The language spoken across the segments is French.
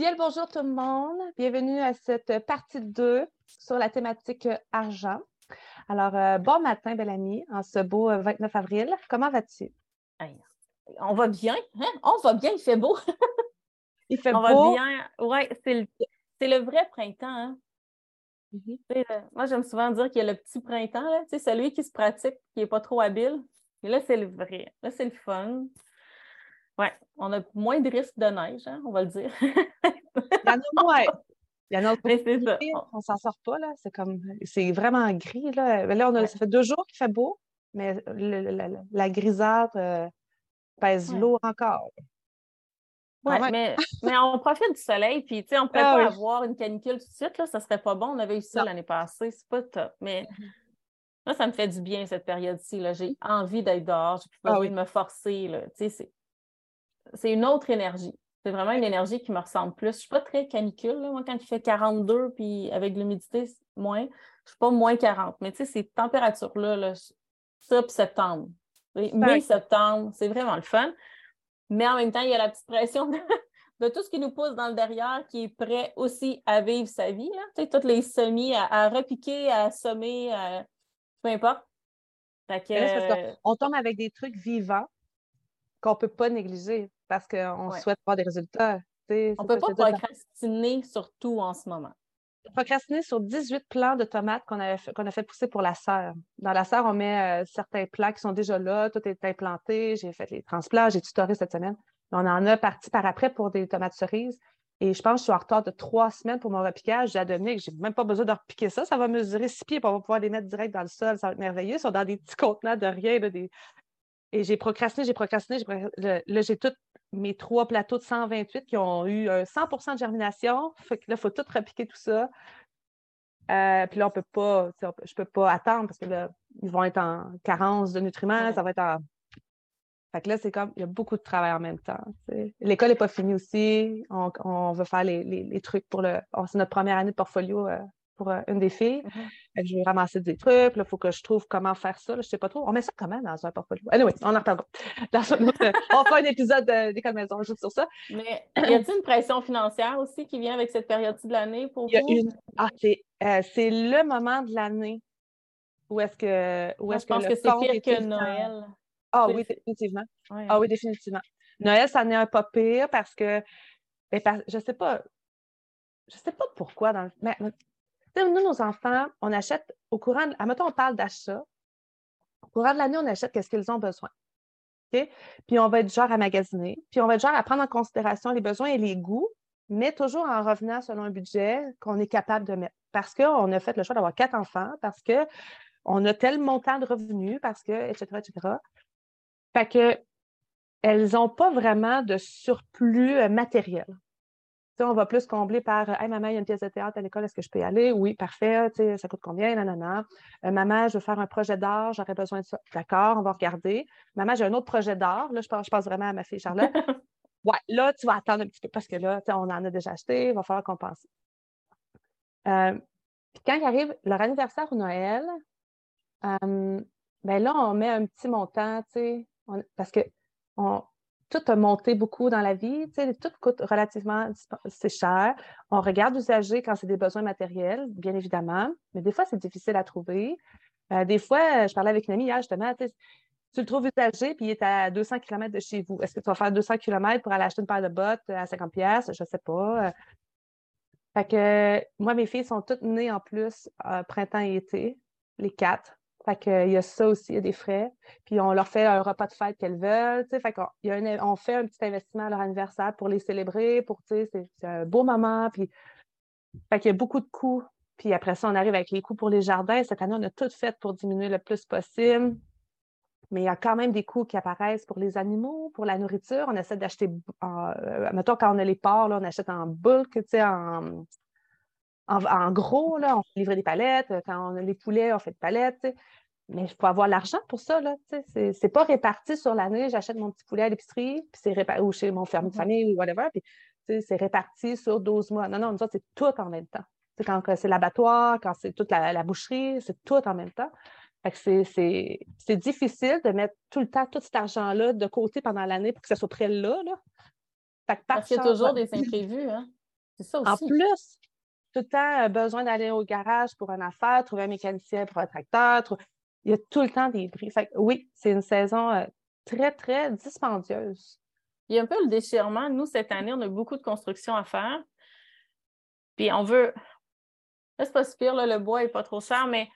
Bien le bonjour tout le monde. Bienvenue à cette partie 2 sur la thématique argent. Alors, euh, bon matin, belle amie, en ce beau 29 euh, avril. Comment vas-tu? On va bien, hein? On va bien, il fait beau. il fait On beau. va bien. Oui, c'est le, vrai printemps. Hein? Mm-hmm. moi, j'aime souvent dire qu'il y a le petit printemps, là, celui qui se pratique, qui n'est pas trop habile. Et là, c'est le vrai. Là, c'est le fun. Oui, on a moins de risques de neige, hein, on va le dire. Il y en a moins. Il y en a autre On s'en sort pas, là. C'est comme, c'est vraiment gris, là. Là, on a, ça fait deux jours qu'il fait beau, mais la grisâtre euh, pèse lourd encore. Oui, mais, mais, on profite du soleil, puis on ne pourrait ah pas avoir une canicule tout de suite, là, ça serait pas bon. On avait eu ça l'année passée, c'est pas top. Mais mm-hmm. moi, ça me fait du bien cette période-ci. J'ai envie d'être dehors, j'ai plus ah besoin de me forcer. Là. C'est une autre énergie. C'est vraiment une énergie qui me ressemble plus. Je ne suis pas très canicule. Moi, quand il fait 42, puis avec l'humidité, moins, je ne suis pas moins 40. Mais tu sais, ces températures-là, là, ça, puis septembre. Mi-septembre, c'est vraiment le fun. Mais en même temps, il y a la petite pression de, tout ce qui nous pousse dans le derrière qui est prêt aussi à vivre sa vie. Là. Tu sais, toutes les semis à, repiquer, à semer, peu importe. On tombe avec des trucs vivants qu'on ne peut pas négliger parce qu'on souhaite voir des résultats. on ne peut pas procrastiner sur tout en ce moment. Procrastiner sur 18 plants de tomates qu'on a, a fait pousser pour la serre. Dans la serre, on met euh, certains plants qui sont déjà là, tout est implanté, j'ai fait les transplants, j'ai tutoré cette semaine. On en a parti par après pour des tomates cerises. Et je pense que je suis en retard de trois semaines pour mon repiquage. J'ai à Dominique, je n'ai même pas besoin de repiquer ça. Ça va mesurer six pieds, pour on va pouvoir les mettre direct dans le sol. Ça va être merveilleux. Ils sont dans des petits contenants de rien, des, et j'ai procrastiné, j'ai procrastiné. Là, j'ai tous mes trois plateaux de 128 qui ont eu 100% de germination. Fait que là, il faut tout repiquer tout ça. Euh, puis là, on peut pas, je ne peux pas attendre parce que là, ils vont être en carence de nutriments. Ça va être en. Fait que là, c'est comme, il y a beaucoup de travail en même temps. L'école n'est pas finie aussi. On, veut faire les, trucs pour le. c'est notre première année de portfolio euh, pour euh, une des filles. Mm-hmm. Je vais ramasser des trucs. Il faut que je trouve comment faire ça. je ne sais pas trop. On met ça comment dans un portfolio? Anyway, on en reparlera. on fera un épisode d'école maison juste sur ça. Mais y a-t-il une pression financière aussi qui vient avec cette période-ci de l'année pour Une... Ah, euh, c'est le moment de l'année où est-ce que. Où est-ce je pense que, c'est pire que Noël. Ah oui, définitivement. Ah oui, définitivement. Noël, ça n'est pas pire parce que. Ben, je ne sais pas. Je sais pas pourquoi. Dans mais, nous, nos enfants, on achète au courant, de... admettons, on parle d'achat. Au courant de l'année, on achète ce qu'ils ont besoin. Puis on va être genre à magasiner, puis on va être genre à prendre en considération les besoins et les goûts, mais toujours en revenant selon un budget qu'on est capable de mettre. Parce qu'on a fait le choix d'avoir quatre enfants, parce qu'on a tel montant de revenus, parce que, etc., etc. Fait que elles n'ont pas vraiment de surplus euh, matériel on va plus combler par Hey, maman, il y a une pièce de théâtre à l'école, est-ce que je peux y aller? Oui, parfait. Ça coûte combien? Non, Euh, maman, je veux faire un projet d'art, j'aurais besoin de ça. D'accord, on va regarder. Maman, j'ai un autre projet d'art. Là, je pense, je pense vraiment à ma fille Charlotte. ouais, là, tu vas attendre un petit peu parce que là, on en a déjà acheté, il va falloir compenser. Euh, puis quand il arrive leur anniversaire ou Noël, euh, ben là, on met un petit montant, tu sais, parce que on, tout a monté beaucoup dans la vie. tout coûte relativement, c'est cher. On regarde usager quand c'est des besoins matériels, bien évidemment, mais des fois, c'est difficile à trouver. Euh, des fois, je parlais avec une amie hier, justement, tu le trouves usagé, puis il est à 200 km de chez vous. Est-ce que tu vas faire 200 km pour aller acheter une paire de bottes à 50 pièces Je ne sais pas. Fait que moi, mes filles sont toutes nées en plus euh, printemps et été, les quatre. Fait qu'il y a ça aussi, il y a des frais. Puis on leur fait un repas de fête qu'elles veulent. On fait un petit investissement à leur anniversaire pour les célébrer, pour c'est un beau moment. Puis fait y a beaucoup de coûts. Puis après ça, on arrive avec les coûts pour les jardins. Cette année, on a tout fait pour diminuer le plus possible. Mais il y a quand même des coûts qui apparaissent pour les animaux, pour la nourriture. On essaie d'acheter, euh, mettons, quand on a les porcs, là, on achète en bulk, en, en, gros, là, on fait livrer des palettes. Quand on a les poulets, on fait des palettes. Mais il faut avoir l'argent pour ça. Ce n'est pas réparti sur l'année. J'achète mon petit poulet à l'épicerie, puis c'est réparti, ou chez mon ferme de mm-hmm. famille, ou whatever. Puis c'est réparti sur 12 mois. Non, non, nous autres, c'est tout en même temps. quand c'est l'abattoir, quand c'est toute la, boucherie, c'est tout en même temps. c'est difficile de mettre tout le temps tout cet argent-là de côté pendant l'année pour que ça soit prêt là. là. Parce qu'il y a toujours des imprévus. Hein? C'est ça aussi. En plus, tout le temps besoin d'aller au garage pour une affaire, trouver un mécanicien pour un tracteur. Il y a tout le temps des prix. oui, c'est une saison très, très dispendieuse. Il y a un peu le déchirement. Nous, cette année, on a beaucoup de construction à faire. Puis on veut. Là, c'est pas si pire, le bois n'est pas trop cher, mais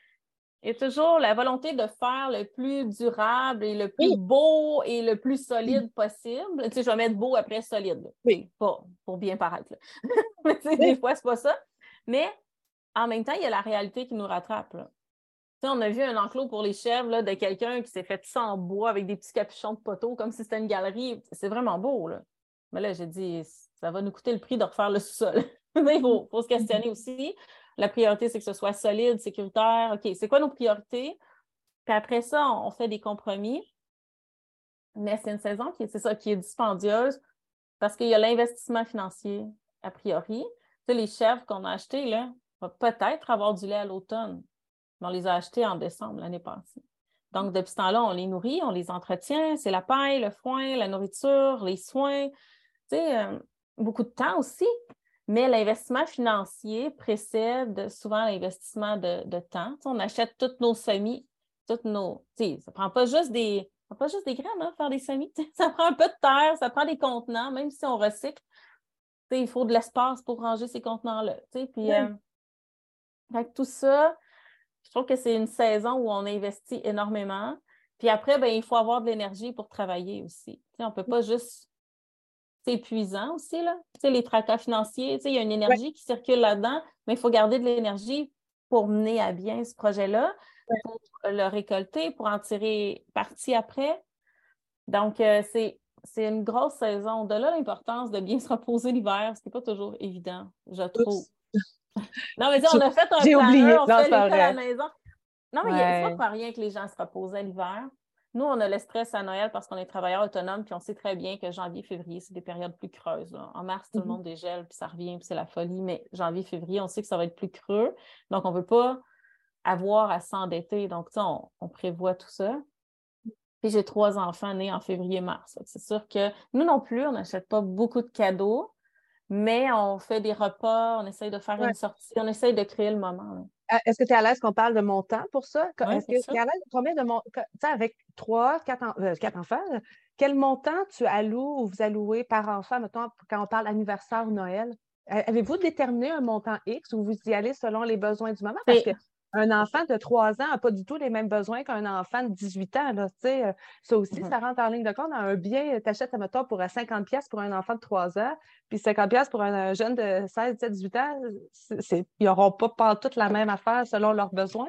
il y a toujours la volonté de faire le plus durable et le plus beau et le plus solide possible. Tu sais, je vais mettre beau après solide. Oui. Pas pour bien paraître. mais tu sais, des fois, c'est pas ça. Mais en même temps, il y a la réalité qui nous rattrape. On a vu un enclos pour les chèvres là, de quelqu'un qui s'est fait ça en bois avec des petits capuchons de poteaux, comme si c'était une galerie. C'est vraiment beau. Là. Mais là, j'ai dit, ça va nous coûter le prix de refaire le sous-sol. Mais il faut, se questionner aussi. La priorité, c'est que ce soit solide, sécuritaire. OK, c'est quoi nos priorités? Puis après ça, on, fait des compromis. Mais c'est une saison qui, c'est ça, qui est dispendieuse parce qu'il y a l'investissement financier a priori. Les chèvres qu'on a achetés, là, vont peut-être avoir du lait à l'automne. Mais on les a achetés en décembre l'année passée. Donc, depuis ce temps-là, on les nourrit, on les entretient. C'est la paille, le foin, la nourriture, les soins. Tu sais, euh, beaucoup de temps aussi. Mais l'investissement financier précède souvent l'investissement de, temps. on achète toutes nos semis, toutes nos. Ça ne prend pas juste des. pas juste des graines, hein, faire des semis. Ça prend un peu de terre, ça prend des contenants, même si on recycle. Il faut de l'espace pour ranger ces contenants-là. Puis avec euh, tout ça, trouve que c'est une saison où on investit énormément. Puis après, ben, il faut avoir de l'énergie pour travailler aussi. on ne peut pas juste c'est épuisant aussi, là. Les tracas financiers, il y a une énergie qui circule là-dedans, mais il faut garder de l'énergie pour mener à bien ce projet-là, pour le récolter, pour en tirer parti après. Donc, euh, c'est, une grosse saison. De là, l'importance de bien se reposer l'hiver, ce qui n'est pas toujours évident, je trouve. Non, mais on a fait un plan, on fait l'école à la maison. Non, mais il n'y a pas rien que les gens se reposent l'hiver. Nous, on a le stress à Noël parce qu'on est travailleurs autonomes, puis on sait très bien que janvier, février, c'est des périodes plus creuses. En mars, tout le mm-hmm. monde dégèle, puis ça revient, puis c'est la folie. Mais janvier, février, on sait que ça va être plus creux. Donc, on ne veut pas avoir à s'endetter. Donc, on, on prévoit tout ça. Puis j'ai trois enfants nés en février-mars. C'est sûr que nous non plus, on n'achète pas beaucoup de cadeaux, mais on fait des repas, on essaye de faire une sortie, on essaye de créer le moment. Euh, est-ce que tu es à l'aise qu'on parle de montant pour ça? Est-ce que tu es à l'aise combien de montant? Avec trois, euh, quatre, enfants, quel montant tu alloues ou vous allouez par enfant, mettons, quand on parle anniversaire ou Noël? Avez-vous déterminé un montant X ou vous y allez selon les besoins du moment? Parce que un enfant de 3 ans n'a pas du tout les mêmes besoins qu'un enfant de 18 ans. Là, euh, ça aussi, mm-hmm. ça rentre en ligne de compte. Un bien, tu achètes un moteur pour 50 pièces pour un enfant de 3 ans, puis 50 pièces pour un, jeune de 16, 17, 18 ans. ils n'auront pas, toutes la même affaire selon leurs besoins.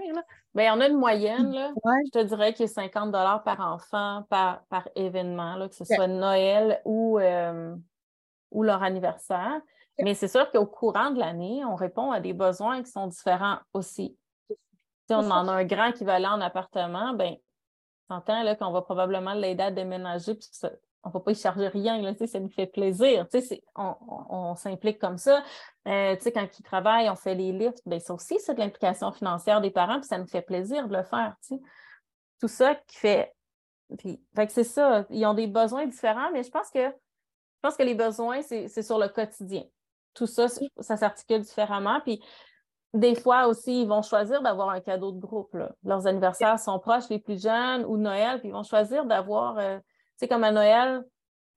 Bien, on a une moyenne. Là. Je te dirais qu'il y a 50 par enfant par, par événement, là, que ce soit Noël ou, euh, ou leur anniversaire. Mais c'est sûr qu'au courant de l'année, on répond à des besoins qui sont différents aussi. Si on en a un grand qui va aller en appartement, ben, s'entend qu'on va probablement l'aider à déménager, puis on ne va pas y charger rien, là, ça nous fait plaisir. On, on, s'implique comme ça. Euh, quand ils travaillent, on fait les lifts, ben, ça aussi, c'est de l'implication financière des parents, puis ça nous fait plaisir de le faire. Tout ça qui fait. Fait c'est ça. Ils ont des besoins différents, mais je pense que je pense que les besoins, c'est sur le quotidien. Tout ça, ça s'articule différemment. Puis des fois aussi, ils vont choisir d'avoir un cadeau de groupe. Leurs anniversaires sont proches, les plus jeunes, ou Noël, puis ils vont choisir d'avoir, euh, tu sais, comme à Noël,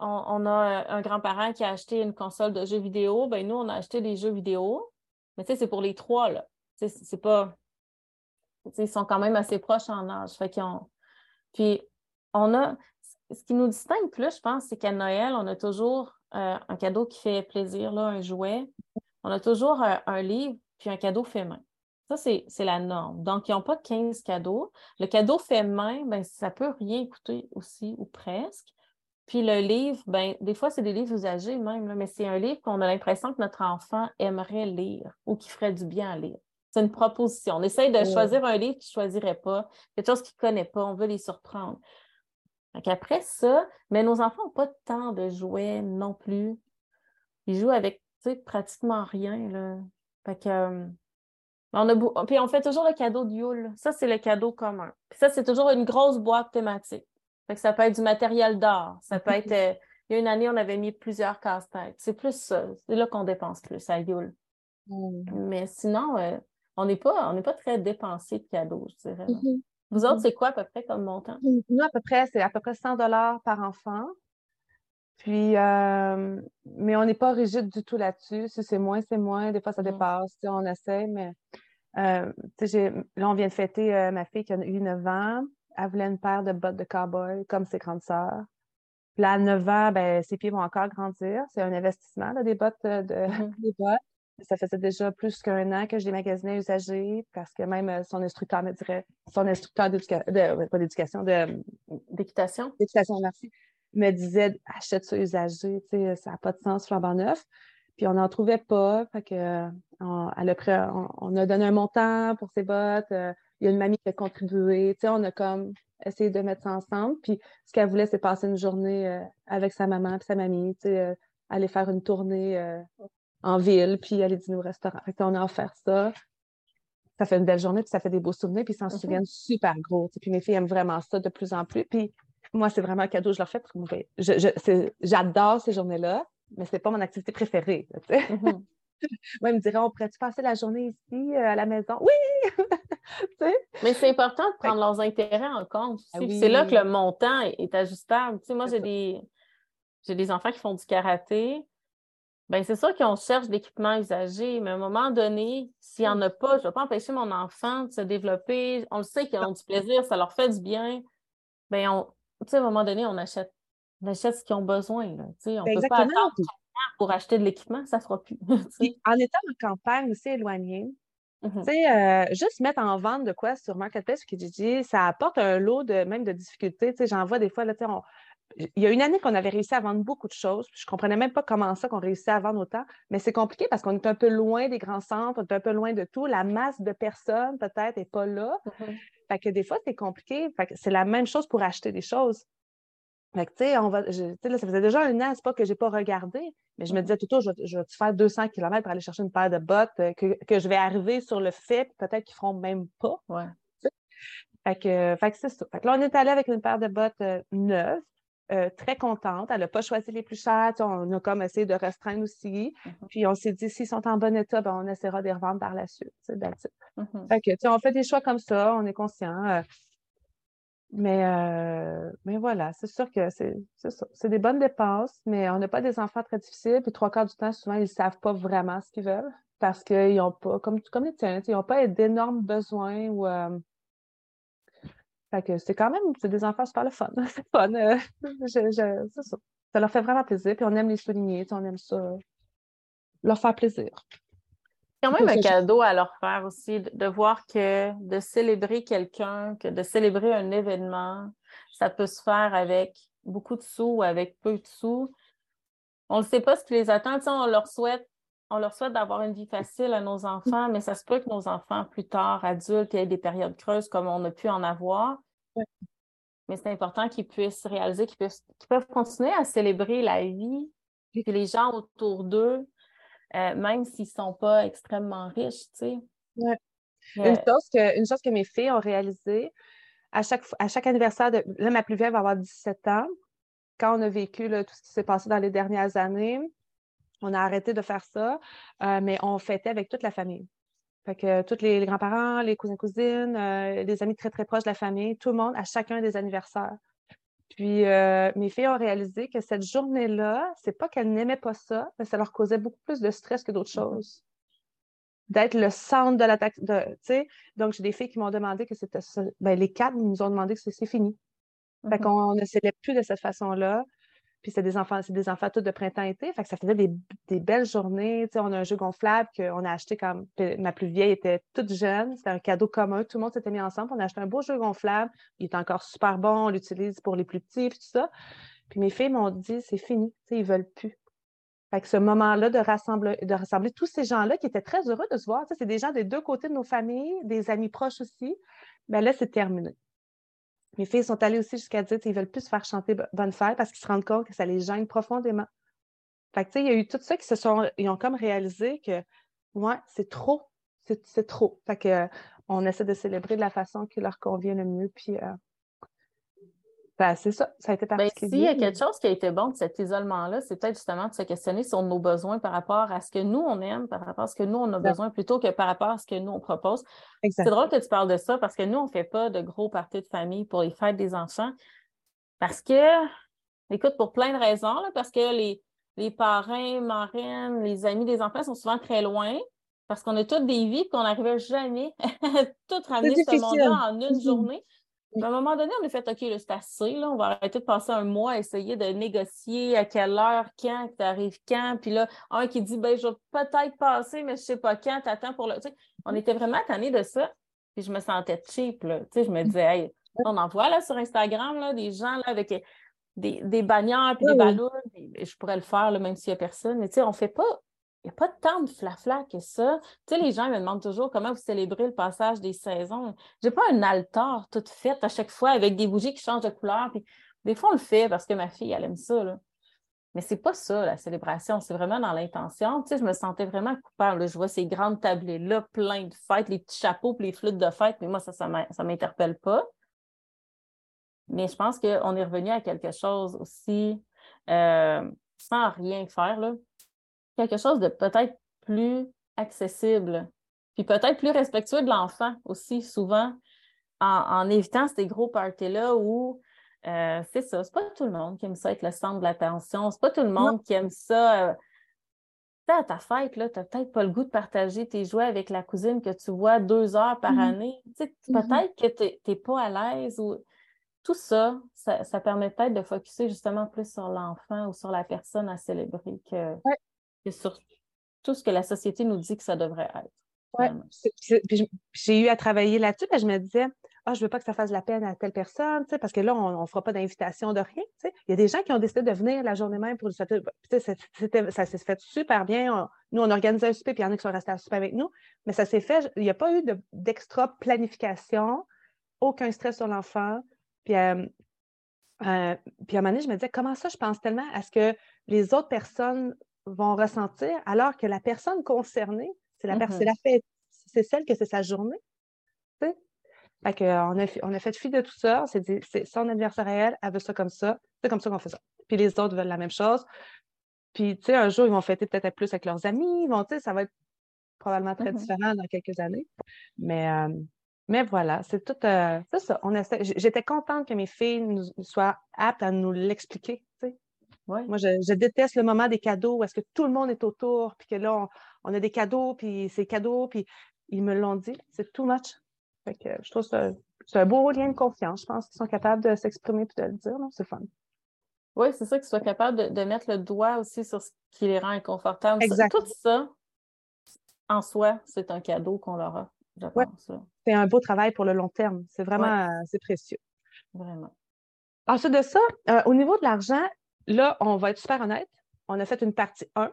on, a euh, un grand-parent qui a acheté une console de jeux vidéo, ben nous, on a acheté des jeux vidéo, mais tu sais, c'est pour les trois, c'est pas... ils sont quand même assez proches en âge. Fait Puis, on a... Ce qui nous distingue plus, je pense, c'est qu'à Noël, on a toujours euh, un cadeau qui fait plaisir, là, un jouet. On a toujours un livre puis un cadeau fait main. Ça, c'est la norme. Donc, ils n'ont pas 15 cadeaux. Le cadeau fait main, ben, ça peut rien coûter aussi, ou presque. Puis le livre, ben, des fois, c'est des livres usagés même, mais c'est un livre qu'on a l'impression que notre enfant aimerait lire ou qui ferait du bien à lire. C'est une proposition. On essaye de choisir un livre qu'il ne choisirait pas, quelque chose qu'il ne connaît pas, on veut les surprendre. Après ça, mais nos enfants n'ont pas de temps de jouer non plus. Ils jouent avec pratiquement rien. Là. Fait que, euh, on a Puis on fait toujours le cadeau de Yule. Ça, c'est le cadeau commun. Puis ça, c'est toujours une grosse boîte thématique. Fait que ça peut être du matériel d'art. Ça peut être euh, il y a une année, on avait mis plusieurs casse-têtes. C'est plus ça. C'est là qu'on dépense plus à Yule. Mm. Mais sinon, euh, on n'est pas, pas très dépensé de cadeaux, je dirais. Mm-hmm. Vous autres, mm-hmm. c'est quoi à peu près comme montant? Nous, à peu près, c'est à peu près 100 par enfant. Puis, euh, mais on n'est pas rigide du tout là-dessus. Si c'est moins, c'est moins. Des fois, ça mm. dépasse. On essaie, mais euh, là, on vient de fêter ma fille qui a eu 9 ans. Elle voulait une paire de bottes de cowboy comme ses grandes sœurs. Là, à 9 ans, ben, ses pieds vont encore grandir. C'est un investissement, des bottes euh, de mm-hmm. des bottes. Ça faisait déjà plus qu'un an que je les magasinais usagés parce que même euh, son instructeur me dirait, son instructeur d'éducation, pas d'éducation, d'équitation. D'équitation, merci, me disait achète ça usagé, ça n'a pas de sens flambant neuf. Puis on n'en trouvait pas. Fait que, on, elle a on, a donné un montant pour ses bottes. Euh, il y a une mamie qui a contribué. on a comme essayer de mettre ça ensemble. Puis ce qu'elle voulait, c'est passer une journée euh, avec sa maman et sa mamie, euh, aller faire une tournée euh, en ville, puis aller dîner au restaurant. Fait on a offert ça. Ça fait une belle journée, puis ça fait des beaux souvenirs, puis ils s'en mm-hmm. souviennent super gros. Puis mes filles aiment vraiment ça de plus en plus. Puis moi, c'est vraiment un cadeau que je leur fais parce que j'adore ces journées-là, mais c'est pas mon activité préférée. Mm-hmm. Moi, ils me diraient, on pourrait-tu passer la journée ici, à la maison? Oui! Mais c'est important de prendre leurs intérêts en compte. Ah c'est là que le montant est, ajustable. moi, j'ai des, j'ai des enfants qui font du karaté. Ben, c'est sûr qu'on cherche l'équipement usagé, mais à un moment donné, s'il n'y en a pas, je ne vais pas empêcher mon enfant de se développer. On le sait qu'ils ont du plaisir, ça leur fait du bien. Ben, on, à un moment donné, on achète, on achète ce qu'ils ont besoin. Là. On ne peut pas attendre pour acheter de l'équipement, ça ne fera plus. en étant en campagne aussi éloignée, Mmh tu sais, euh, juste mettre en vente de quoi sur Marketplace ou Kijiji, ça apporte un lot de même de difficultés. Sais, j'en vois des fois, là, sais, il y a une année qu'on avait réussi à vendre beaucoup de choses. Je ne comprenais même pas comment ça qu'on réussissait à vendre autant. Mais c'est compliqué parce qu'on est un peu loin des grands centres, on est un peu loin de tout. La masse de personnes, peut-être, n'est pas là. Mmh fait que des fois, c'est compliqué. Fait que c'est la même chose pour acheter des choses. Fait que, tu sais, on va, là, ça faisait déjà un an, c'est pas que j'ai pas regardé, mais je me disais tout je, je vais faire 200 km pour aller chercher une paire de bottes euh, que, que je vais arriver sur le fait, peut-être qu'ils feront même pas. Ouais. Fait que, fait que c'est ça. Fait que là, on est allé avec une paire de bottes euh, neuves, euh, très contente. Elle n'a pas choisi les plus chères. On a comme essayé de restreindre aussi. Mm-hmm. Puis on s'est dit, s'ils sont en bon état, ben, on essaiera de les revendre par la suite. Fait que, on fait des choix comme ça, on est conscient. Mais, euh, mais voilà, c'est sûr que c'est C'est des bonnes dépenses, mais on n'a pas des enfants très difficiles. Puis trois quarts du temps, souvent, ils ne savent pas vraiment ce qu'ils veulent parce qu'ils n'ont pas, comme, comme les tiens, ils n'ont pas d'énormes besoins ou. Fait que c'est quand même, c'est des enfants super le fun. c'est fun. Euh, c'est ça. Ça leur fait vraiment plaisir. Puis on aime les souligner, on aime ça. Leur faire plaisir. C'est quand même un cadeau à leur faire aussi, de, voir que de célébrer quelqu'un, que de célébrer un événement, ça peut se faire avec beaucoup de sous ou avec peu de sous. On ne sait pas ce qui les attend. on leur souhaite, on leur souhaite d'avoir une vie facile à nos enfants, mais ça se peut que nos enfants, plus tard, adultes, aient des périodes creuses comme on a pu en avoir. Mais c'est important qu'ils puissent réaliser qu'ils peuvent, continuer à célébrer la vie, que les gens autour d'eux euh, même s'ils ne sont pas extrêmement riches, tu sais. Ouais. Une, chose que, une chose que mes filles ont réalisée, à chaque, à chaque anniversaire, de, là, ma plus vieille va avoir 17 ans. Quand on a vécu tout ce qui s'est passé dans les dernières années, on a arrêté de faire ça, euh, mais on fêtait avec toute la famille. Fait que tous les, grands-parents, les cousins, cousines, euh, les amis très, très proches de la famille, tout le monde à chacun des anniversaires. Puis euh, mes filles ont réalisé que cette journée-là, c'est pas qu'elles n'aimaient pas ça, mais ça leur causait beaucoup plus de stress que d'autres mm-hmm. choses. D'être le centre de l'attaque. Donc, j'ai des filles qui m'ont demandé que c'était ça. Ben, les quatre nous ont demandé que c'est fini. Fait mm-hmm. qu'on ne célèbre plus de cette façon-là. Puis c'est des enfants, c'est des enfants tous de printemps-été. Fait que ça faisait des, belles journées. on a un jeu gonflable qu'on a acheté quand ma plus vieille était toute jeune. C'était un cadeau commun. Tout le monde s'était mis ensemble. On a acheté un beau jeu gonflable. Il est encore super bon. On l'utilise pour les plus petits, puis tout ça. Puis mes filles m'ont dit, c'est fini. Ils ils veulent plus. Fait que ce moment-là de rassembler, de rassembler tous ces gens-là qui étaient très heureux de se voir, c'est des gens des deux côtés de nos familles, des amis proches aussi, mais ben là, c'est terminé. Mes filles sont allées aussi jusqu'à dire qu'ils ne veulent plus se faire chanter Bonne fête parce qu'ils se rendent compte que ça les gêne profondément. Fait que, tu sais, il y a eu tout ça qui se sont. Ils ont comme réalisé que, ouais, c'est trop. C'est trop. Fait que, on essaie de célébrer de la façon qui leur convient le mieux. Puis, euh, Ben, c'est ça, ça a été ben, particulier. S'il y a quelque chose qui a été bon de cet isolement-là, c'est peut-être justement de se questionner sur nos besoins par rapport à ce que nous, on aime, par rapport à ce que nous, on a besoin, plutôt que par rapport à ce que nous, on propose. C'est drôle que tu parles de ça parce que nous, on ne fait pas de gros parties de famille pour les fêtes des enfants parce que, écoute, pour plein de raisons, parce que les, les parrains, marraines, les amis des enfants sont souvent très loin parce qu'on a toutes des vies qu'on n'arrivait jamais à tout ramener ce monde-là en une mm-hmm. journée. À un moment donné, on a fait OK, c'est assez, là, on va arrêter de passer un mois à essayer de négocier à quelle heure, quand, tu arrives quand. Puis là, un qui dit ben, je vais peut-être passer, mais je ne sais pas quand, t'attends pour le. on était vraiment tannés de ça. Puis je me sentais cheap. Là. je me disais, hey, on en voit là, sur Instagram là, des gens là, avec des, des bannières et des ballons. Je pourrais le faire, là, même s'il n'y a personne. Mais on ne fait pas n'y a pas tant de flafla que ça. Tu sais, les gens me demandent toujours comment vous célébrez le passage des saisons. Je n'ai pas un altar tout fait à chaque fois avec des bougies qui changent de couleur. Puis des fois, on le fait parce que ma fille, elle aime ça. Là. Mais c'est pas ça, la célébration. C'est vraiment dans l'intention. Tu sais, je me sentais vraiment coupable. Je vois ces grandes tablées-là, plein de fêtes, les petits chapeaux les flûtes de fête. Mais moi, ça, ça ne m'interpelle pas. Mais je pense qu'on est revenu à quelque chose aussi euh, sans rien faire. Là quelque chose de peut-être plus accessible, puis peut-être plus respectueux de l'enfant aussi, souvent, en, évitant ces gros parties-là où euh, c'est ça, c'est pas tout le monde qui aime ça être le centre de l'attention, c'est pas tout le monde qui aime ça. Euh, à ta fête, tu n'as peut-être pas le goût de partager tes jouets avec la cousine que tu vois deux heures par mm-hmm. année. Mm-hmm. Peut-être que tu n'es pas à l'aise ou tout ça, ça, permet peut-être de focuser justement plus sur l'enfant ou sur la personne à célébrer que, sur tout ce que la société nous dit que ça devrait être. Oui, j'ai eu à travailler là-dessus, je me disais, ah, je veux pas que ça fasse la peine à telle personne, parce que là, on ne fera pas d'invitation de rien. Il y a des gens qui ont décidé de venir la journée même pour le souhaiter. Ça s'est fait super bien. nous, on organisait un souper, puis il y en a qui sont restés à souper avec nous, mais ça s'est fait. Il n'y a pas eu d'extra planification, aucun stress sur l'enfant. Puis, euh, euh, puis à un moment donné, je me disais, comment ça, je pense tellement à ce que les autres personnes vont ressentir, alors que la personne concernée, c'est la, personne, mm-hmm. c'est celle que c'est sa journée. Fait que, on, a, on a fait fi de tout ça. C'est c'est son anniversaire réel, elle veut ça comme ça. C'est comme ça qu'on fait ça. Puis les autres veulent la même chose. Puis, tu sais, un jour, ils vont fêter peut-être plus avec leurs amis. Ils vont, tu sais, ça va être probablement très mm-hmm. différent dans quelques années. Mais, euh, mais voilà, c'est tout. Euh, ça. J'étais contente que mes filles nous, soient aptes à nous l'expliquer. Moi, je, déteste le moment des cadeaux où est-ce que tout le monde est autour, puis que là, on, a des cadeaux, puis c'est cadeaux, puis ils me l'ont dit, c'est too much. Fait que je trouve que c'est un beau lien de confiance. Je pense qu'ils sont capables de s'exprimer et de le dire. C'est fun. Oui, c'est ça, qu'ils soient capables de, mettre le doigt aussi sur ce qui les rend inconfortables. Tout ça, en soi, c'est un cadeau qu'on leur a, je pense. C'est un beau travail pour le long terme. C'est vraiment euh, c'est précieux. Vraiment. Ensuite de ça, euh, au niveau de l'argent, là, on va être super honnête. On a fait une partie 1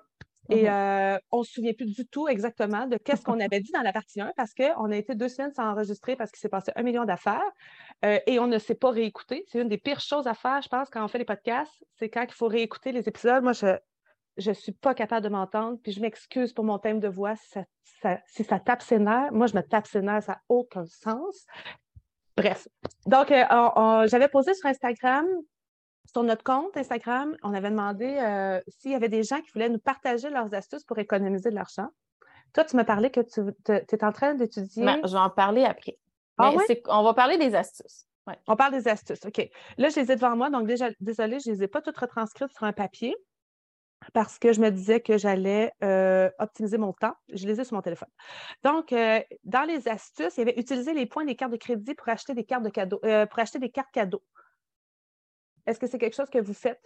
et mm-hmm. euh, on ne se souvient plus du tout exactement de qu'est-ce qu'on avait dit dans la partie 1 parce qu'on a été deux semaines sans enregistrer parce qu'il s'est passé un million d'affaires euh, et on ne s'est pas réécouté. C'est une des pires choses à faire, je pense, quand on fait les podcasts. C'est quand il faut réécouter les épisodes. Moi, je ne suis pas capable de m'entendre, puis je m'excuse pour mon thème de voix si ça, si ça tape ses nerfs. Moi, je me tape ses nerfs, ça n'a aucun sens. Bref. Donc, euh, j'avais posé sur Instagram sur notre compte Instagram, on avait demandé euh, s'il y avait des gens qui voulaient nous partager leurs astuces pour économiser de l'argent. Toi, tu m'as parlé que tu es en train d'étudier. Ben, je vais en parler après. Ah on va parler des astuces. On parle des astuces, OK. Là, je les ai devant moi, donc déjà, désolée, je ne les ai pas toutes retranscrites sur un papier parce que je me disais que j'allais euh, optimiser mon temps. Je les ai sur mon téléphone. Donc, euh, dans les astuces, il y avait utiliser les points des cartes de crédit pour acheter des cartes de cadeaux, pour acheter des cartes cadeaux. Est-ce que c'est quelque chose que vous faites?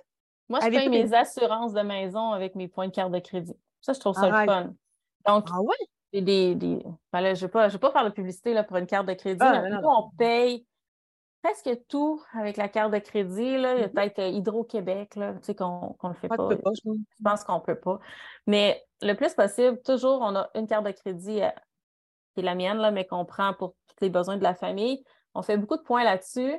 Moi, je paye mes assurances de maison avec mes points de carte de crédit. Ça, je trouve ça le ah, fun. Donc, ah ouais? Des, des... Ben je ne vais, pas faire de publicité là, pour une carte de crédit. Ah, mais nous, on paye presque tout avec la carte de crédit. Là. Il y a mm-hmm. peut-être euh, Hydro-Québec tu sais, qu'on ne le fait pas. je... pense qu'on ne peut pas. Mais le plus possible, toujours, on a une carte de crédit euh, qui est la mienne, là, mais qu'on prend pour tous les besoins de la famille. On fait beaucoup de points là-dessus.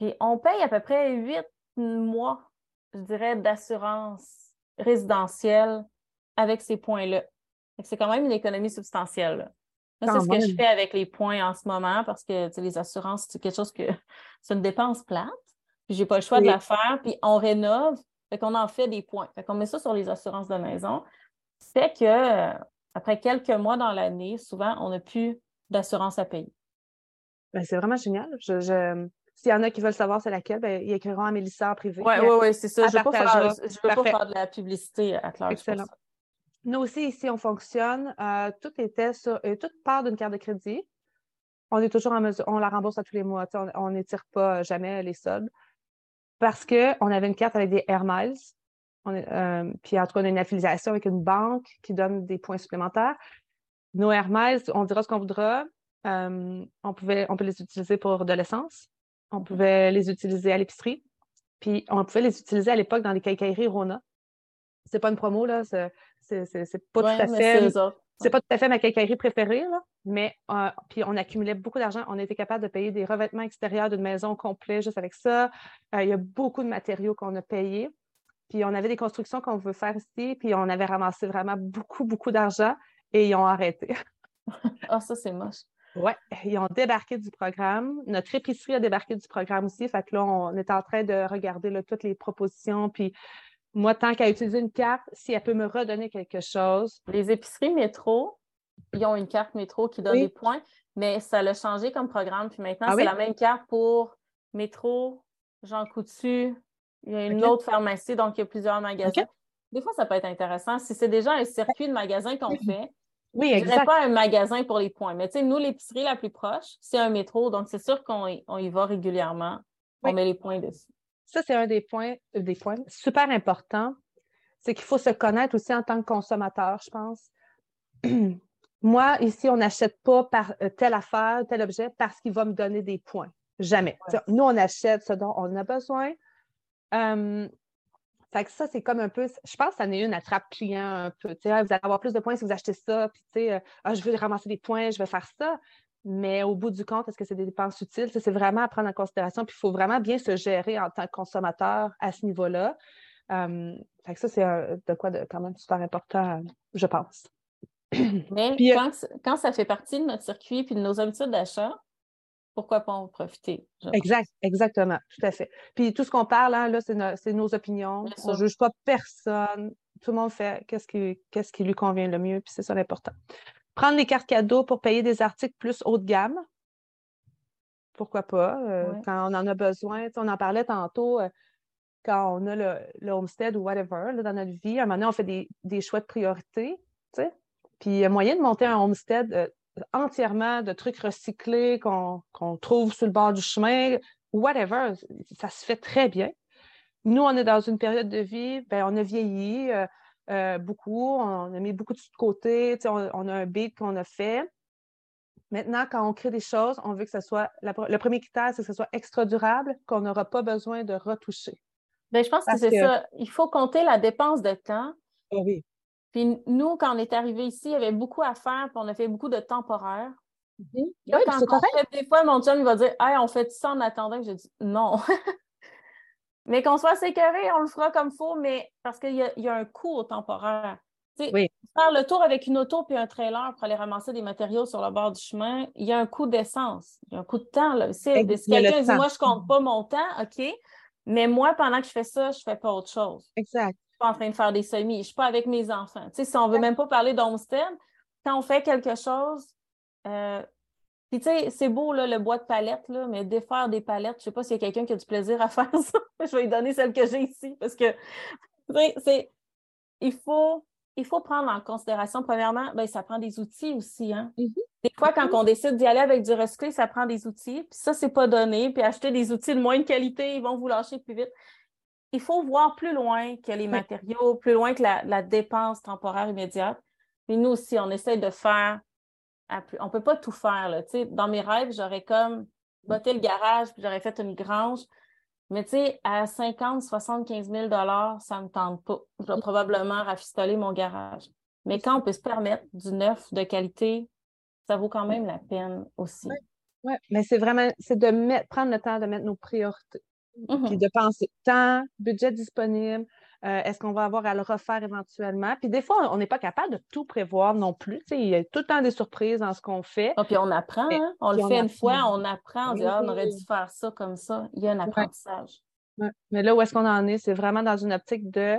Et on paye à peu près huit mois, je dirais, d'assurance résidentielle avec ces points-là. C'est quand même une économie substantielle. c'est ce que je fais avec les points en ce moment parce que les assurances, c'est quelque chose que c'est une dépense plate. puis j'ai pas le choix de la faire, puis on rénove, fait qu'on en fait des points. Fait qu'on met ça sur les assurances de maison. C'est que après quelques mois dans l'année, souvent, on n'a plus d'assurance à payer. Ben, c'est vraiment génial. Je, S'il y en a qui veulent savoir c'est laquelle, ben, ils écriront à Mélissa en privé. Oui, oui, oui, c'est ça. Je ne veux, pas faire, de la publicité à classe. Excellent. Nous aussi, ici, on fonctionne. Euh, tout était sur. Euh, toute part d'une carte de crédit. On est toujours en mesure. On la rembourse à tous les mois. On n'étire pas jamais les soldes. Parce qu'on avait une carte avec des Air Miles. Euh, puis en tout cas, on a une affiliation avec une banque qui donne des points supplémentaires. Nos Air Miles, on dira ce qu'on voudra. on, pouvait, on peut les utiliser pour de l'essence. On pouvait les utiliser à l'épicerie. Puis on pouvait les utiliser à l'époque dans les cacailleries Rona. C'est pas une promo, là. C'est pas tout à fait. C'est pas tout à fait ma quincaillerie préférée, là, mais euh, puis on accumulait beaucoup d'argent. On était capable de payer des revêtements extérieurs d'une maison complète juste avec ça. Euh, il y a beaucoup de matériaux qu'on a payés. Puis on avait des constructions qu'on veut faire ici, puis on avait ramassé vraiment beaucoup, beaucoup d'argent et ils ont arrêté. Ah, ça, c'est moche. Oui, ils ont débarqué du programme. Notre épicerie a débarqué du programme aussi. Fait que là, on est en train de regarder là, toutes les propositions, puis moi, tant qu'à utiliser une carte, si elle peut me redonner quelque chose. Les épiceries métro, ils ont une carte métro qui donne des points, mais ça l'a changé comme programme. Puis maintenant, ah c'est la même carte pour métro, Jean Coutu. Il y a une autre pharmacie, donc il y a plusieurs magasins. Des fois, ça peut être intéressant. Si c'est déjà un circuit de magasins qu'on fait, oui, exact. pas un magasin pour les points. Mais tu sais, nous, l'épicerie la plus proche, c'est un métro, donc c'est sûr qu'on y, va régulièrement. On met les points dessus ça, c'est un des points, euh, des points super importants. C'est qu'il faut se connaître aussi en tant que consommateur, je pense. Moi, ici, on n'achète pas par euh, telle affaire, tel objet parce qu'il va me donner des points. Jamais. Nous, on achète ce dont on a besoin. Fait que ça, c'est comme un peu, je pense que ça en est une attrape client un peu. vous allez avoir plus de points si vous achetez ça, puis tu sais, euh, ah, je veux ramasser des points, je vais faire ça. Mais au bout du compte, est-ce que c'est des dépenses utiles? C'est vraiment à prendre en considération. Puis il faut vraiment bien se gérer en tant que consommateur à ce niveau-là. Euh, ça, c'est de quoi de quand même super important, je pense. Mais euh, quand, ça fait partie de notre circuit puis de nos habitudes d'achat, pourquoi pas en profiter? Exact, exactement, tout à fait. Puis tout ce qu'on parle, hein, là, c'est nos opinions. On ne juge pas personne. Tout le monde fait qu'est-ce qui, qu'est-ce qui lui convient le mieux, puis c'est ça l'important. Prendre des cartes cadeaux pour payer des articles plus haut de gamme. Pourquoi pas? Euh, quand on en a besoin. On en parlait tantôt euh, quand on a le, homestead ou whatever dans notre vie. À un moment donné, on fait des, des choix de priorité. Puis il y a moyen de monter un homestead euh, entièrement de trucs recyclés qu'on trouve sur le bord du chemin, whatever. Ça se fait très bien. Nous, on est dans une période de vie, ben, on a vieilli. Euh, beaucoup. On a mis beaucoup de côté. On, a un beat qu'on a fait. Maintenant, quand on crée des choses, on veut que ce soit. le premier critère, c'est que ce soit extra durable, qu'on n'aura pas besoin de retoucher. Bien, je pense que c'est ça. Il faut compter la dépense de temps. Ah oui. Puis nous, quand on est arrivé ici, il y avait beaucoup à faire, puis on a fait beaucoup de temporaire. Mm-hmm. quand des fois, mon chum il va dire Hey, on fait ça en attendant que je dis non. Mais qu'on soit sécuré, on le fera comme il faut, mais parce qu'il y, a un coût temporaire. Faire le tour avec une auto puis un trailer pour aller ramasser des matériaux sur le bord du chemin, il y a un coût d'essence, il y a un coût de temps. Là. Si, quelqu'un dit Moi, je ne compte pas mon temps, OK, mais moi, pendant que je fais ça, je ne fais pas autre chose. Exact. Pas en train de faire des semis, je ne suis pas avec mes enfants. si on ne veut même pas parler d'homestead, quand on fait quelque chose, euh, puis, tu sais, c'est beau, le bois de palette, là, mais défaire des palettes, je ne sais pas s'il y a quelqu'un qui a du plaisir à faire ça. je vais lui donner celle que j'ai ici parce que, c'est, il faut, il faut prendre en considération, premièrement, ben, ça prend des outils aussi. Hein? Mm-hmm. Des fois, quand on décide d'y aller avec du recyclé, ça prend des outils. Puis ça, c'est pas donné. Puis acheter des outils de moins qualité, ils vont vous lâcher plus vite. Il faut voir plus loin que les matériaux, plus loin que la, la dépense temporaire immédiate. Et nous aussi, on essaie de faire on ne peut pas tout faire. Là. Dans mes rêves, j'aurais comme botté le garage puis j'aurais fait une grange. Mais tu sais, à 50, 75 000 ça ne me tente pas. Je vais probablement rafistoler mon garage. Mais quand on peut se permettre du neuf de qualité, ça vaut quand même la peine aussi. Oui, mais c'est vraiment, c'est de mettre, prendre le temps de mettre nos priorités. Mm-hmm. Puis de penser temps, budget disponible, euh, est-ce qu'on va avoir à le refaire éventuellement? Puis des fois, on n'est pas capable de tout prévoir non plus. il y a tout le temps des surprises dans ce qu'on fait. Ah, puis on apprend, hein? on le fait une fois, on apprend, on dit ah, on aurait dû faire ça comme ça. Il y a un apprentissage. Mais là où est-ce qu'on en est, c'est vraiment dans une optique de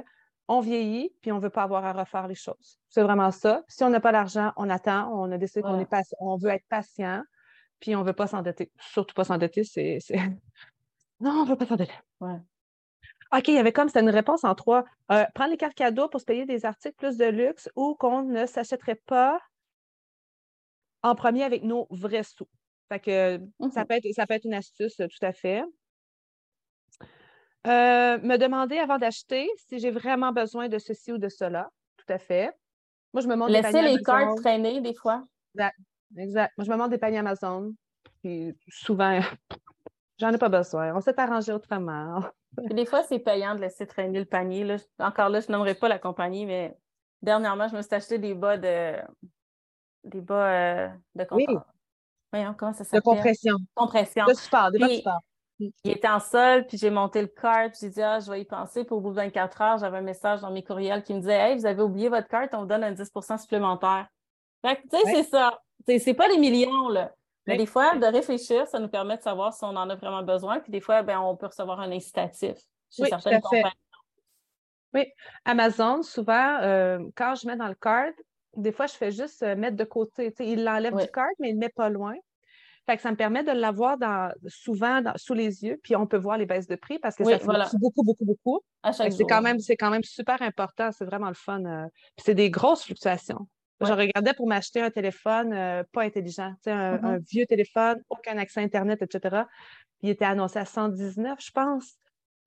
on vieillit, puis on ne veut pas avoir à refaire les choses. C'est vraiment ça. Si on n'a pas d'argent, on attend, on a décidé qu'on est on veut être patient, puis on ne veut pas s'endetter. Surtout pas s'endetter, c'est. Non, on ne veut pas s'endetter. Ouais. OK, il y avait comme c'était une réponse en trois. Euh, prendre les cartes cadeaux pour se payer des articles plus de luxe ou qu'on ne s'achèterait pas en premier avec nos vrais sous. Fait que ça, mmh peut être, ça peut être une astuce tout à fait. Euh, me demander avant d'acheter si j'ai vraiment besoin de ceci ou de cela. Tout à fait. Moi, je me montre Laisser les cartes traîner des fois. Exact. exact. Moi, je me montre des paniers Amazon. Puis souvent, j'en ai pas besoin. On s'est arrangé autrement. des fois, c'est payant de laisser traîner le panier. Encore là, je n'aimerais pas la compagnie, mais dernièrement, je me suis acheté des bas de des bas euh, de oui. Voyons, comment ça s'appelle? De compression. Compression. De des bas de sport. Il était en sol, puis j'ai monté le cart, j'ai dit, ah, je vais y penser. Puis au bout de 24 heures, j'avais un message dans mes courriels qui me disait, hey, vous avez oublié votre carte, on vous donne un 10 supplémentaire. Fait tu sais, c'est ça. C'est pas des millions, là. Mais des fois, de réfléchir, ça nous permet de savoir si on en a vraiment besoin. Puis des fois, ben, on peut recevoir un incitatif chez certaines compagnies. Oui, Amazon, souvent, euh, quand je mets dans le cart, des fois, je fais juste euh, mettre de côté. il l'enlève du cart, mais il ne met pas loin. Fait que ça me permet de l'avoir dans, souvent sous les yeux, puis on peut voir les baisses de prix parce que ça fait beaucoup, beaucoup, beaucoup. C'est quand, même, quand même super important, c'est vraiment le fun. Euh, c'est des grosses fluctuations. Je regardais pour m'acheter un téléphone euh, pas intelligent, un, mm-hmm. un, vieux téléphone, aucun accès Internet, etc. Il était annoncé à 119, je pense.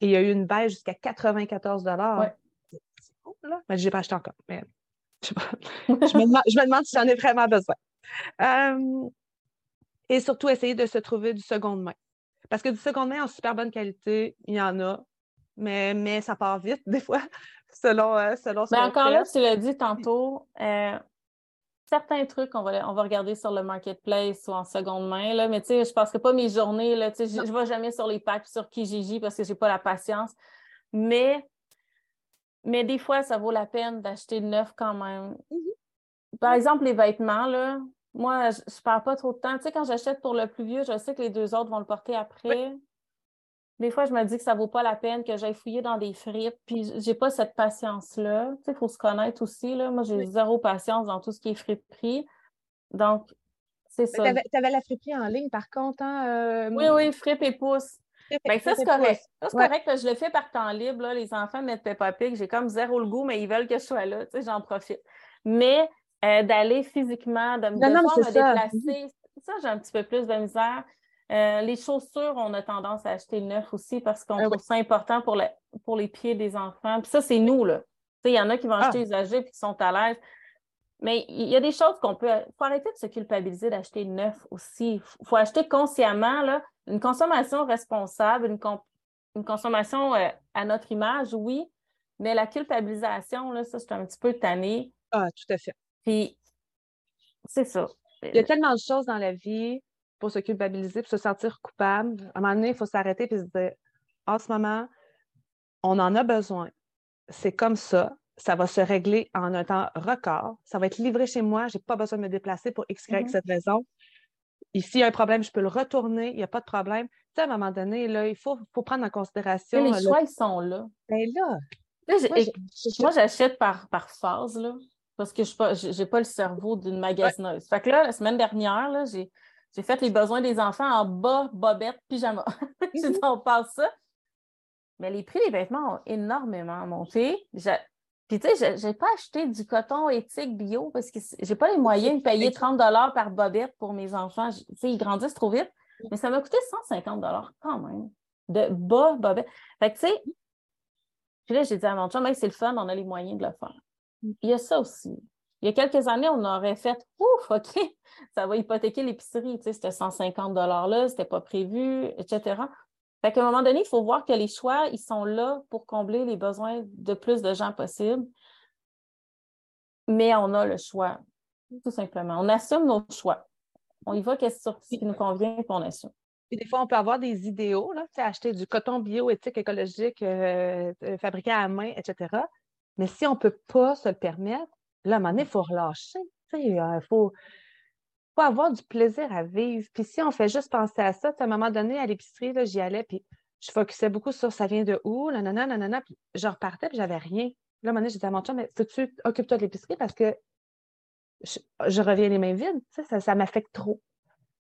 Et il y a eu une baisse jusqu'à 94 dollars. C'est là. Mais je n'ai pas acheté encore. Mais je, me demande, si j'en ai vraiment besoin. Euh, et surtout, essayer de se trouver du seconde main. Parce que du seconde main en super bonne qualité, il y en a, mais, mais ça part vite des fois, selon, euh, selon ce Mais encore là, tu l'as dit tantôt, euh, certains trucs, on va, on va regarder sur le marketplace ou en seconde main, là, mais tu sais, je ne passerai pas mes journées, là, je ne vais jamais sur les packs sur Kijiji parce que je n'ai pas la patience. Mais, mais des fois, ça vaut la peine d'acheter neuf quand même. Mm-hmm. Par exemple, les vêtements, là, moi, je ne perds pas trop de temps. Tu sais, quand j'achète pour le plus vieux, je sais que les deux autres vont le porter après. Des fois, je me dis que ça ne vaut pas la peine que j'aille fouiller dans des frites. Puis, j'ai pas cette patience-là. Tu sais, il faut se connaître aussi. Là. Moi, j'ai zéro patience dans tout ce qui est friperie. Donc, c'est ça. Tu avais, la friperie en ligne, par contre. Hein, euh, oui, oui, fripe et pouce. Ben, ça, c'est correct. Ça, c'est correct que je le fais par temps libre. Les enfants mettent Peppa Pig. J'ai comme zéro le goût, mais ils veulent que je sois là. Tu sais, j'en profite. Mais euh, d'aller physiquement, de, me déplacer. Ça, j'ai un petit peu plus de misère. Euh, les chaussures, on a tendance à acheter neuf aussi parce qu'on ah trouve ça important pour, pour les pieds des enfants. Puis ça, c'est nous, là. Il y en a qui vont ah. acheter usagés et qui sont à l'aise. Mais il y a des choses qu'on peut. Il faut arrêter de se culpabiliser d'acheter neuf aussi. Il faut acheter consciemment là, une consommation responsable, une, une consommation euh, à notre image, oui, mais la culpabilisation, là, ça, c'est un petit peu tanné. Ah, tout à fait. Puis, c'est ça. Il y a tellement de choses dans la vie pour se culpabiliser, pour se sentir coupable. À un moment donné, il faut s'arrêter et se dire en ce moment, on en a besoin. C'est comme ça. Ça va se régler en un temps record. Ça va être livré chez moi. Je n'ai pas besoin de me déplacer pour X, Y, mm-hmm. cette raison. Ici, il y a un problème, je peux le retourner. Il n'y a pas de problème. Tu sais, à un moment donné, là, il faut, faut prendre en considération. les choix, ils sont là. Ben là. moi, j'achète par, par phase. Là parce que je n'ai pas, le cerveau d'une magasineuse. Fait que là, la semaine dernière, j'ai, fait les besoins des enfants en bas, bobette, pyjama. j'ai dit, on passe ça. Mais les prix des vêtements ont énormément monté. Puis, tu sais, je n'ai pas acheté du coton éthique bio parce que j'ai pas les moyens de payer 30 par bobette pour mes enfants. Tu sais, ils grandissent trop vite. Mais ça m'a coûté 150 quand même de bas bobette. Fait que, tu sais, puis là, j'ai dit à mon chum, c'est le fun, on a les moyens de le faire. Il y a ça aussi. Il y a quelques années, on aurait fait Ouf, OK, ça va hypothéquer l'épicerie. Tu sais, c'était 150 $-là, c'était pas prévu, etc. Fait qu'à un moment donné, il faut voir que les choix, ils sont là pour combler les besoins de plus de gens possible. Mais on a le choix, tout simplement. On assume nos choix. On y va qu'est-ce qui nous convient et on assume. Puis des fois, on peut avoir des idéaux, là, acheter du coton bio, éthique, écologique, euh, euh, fabriqué à la main, etc. Mais si on ne peut pas se le permettre, là, à un moment donné, il faut relâcher. Il euh, faut, avoir du plaisir à vivre. Puis si on fait juste penser à ça, à un moment donné, à l'épicerie, j'y allais, puis je focusais beaucoup sur ça vient de où, nanana, nanana, puis je repartais, puis j'avais rien. Là, à un moment donné, j'ai dit à mon chum, mais tu occupe-toi de l'épicerie parce que je, reviens les mains vides, ça, ça m'affecte trop.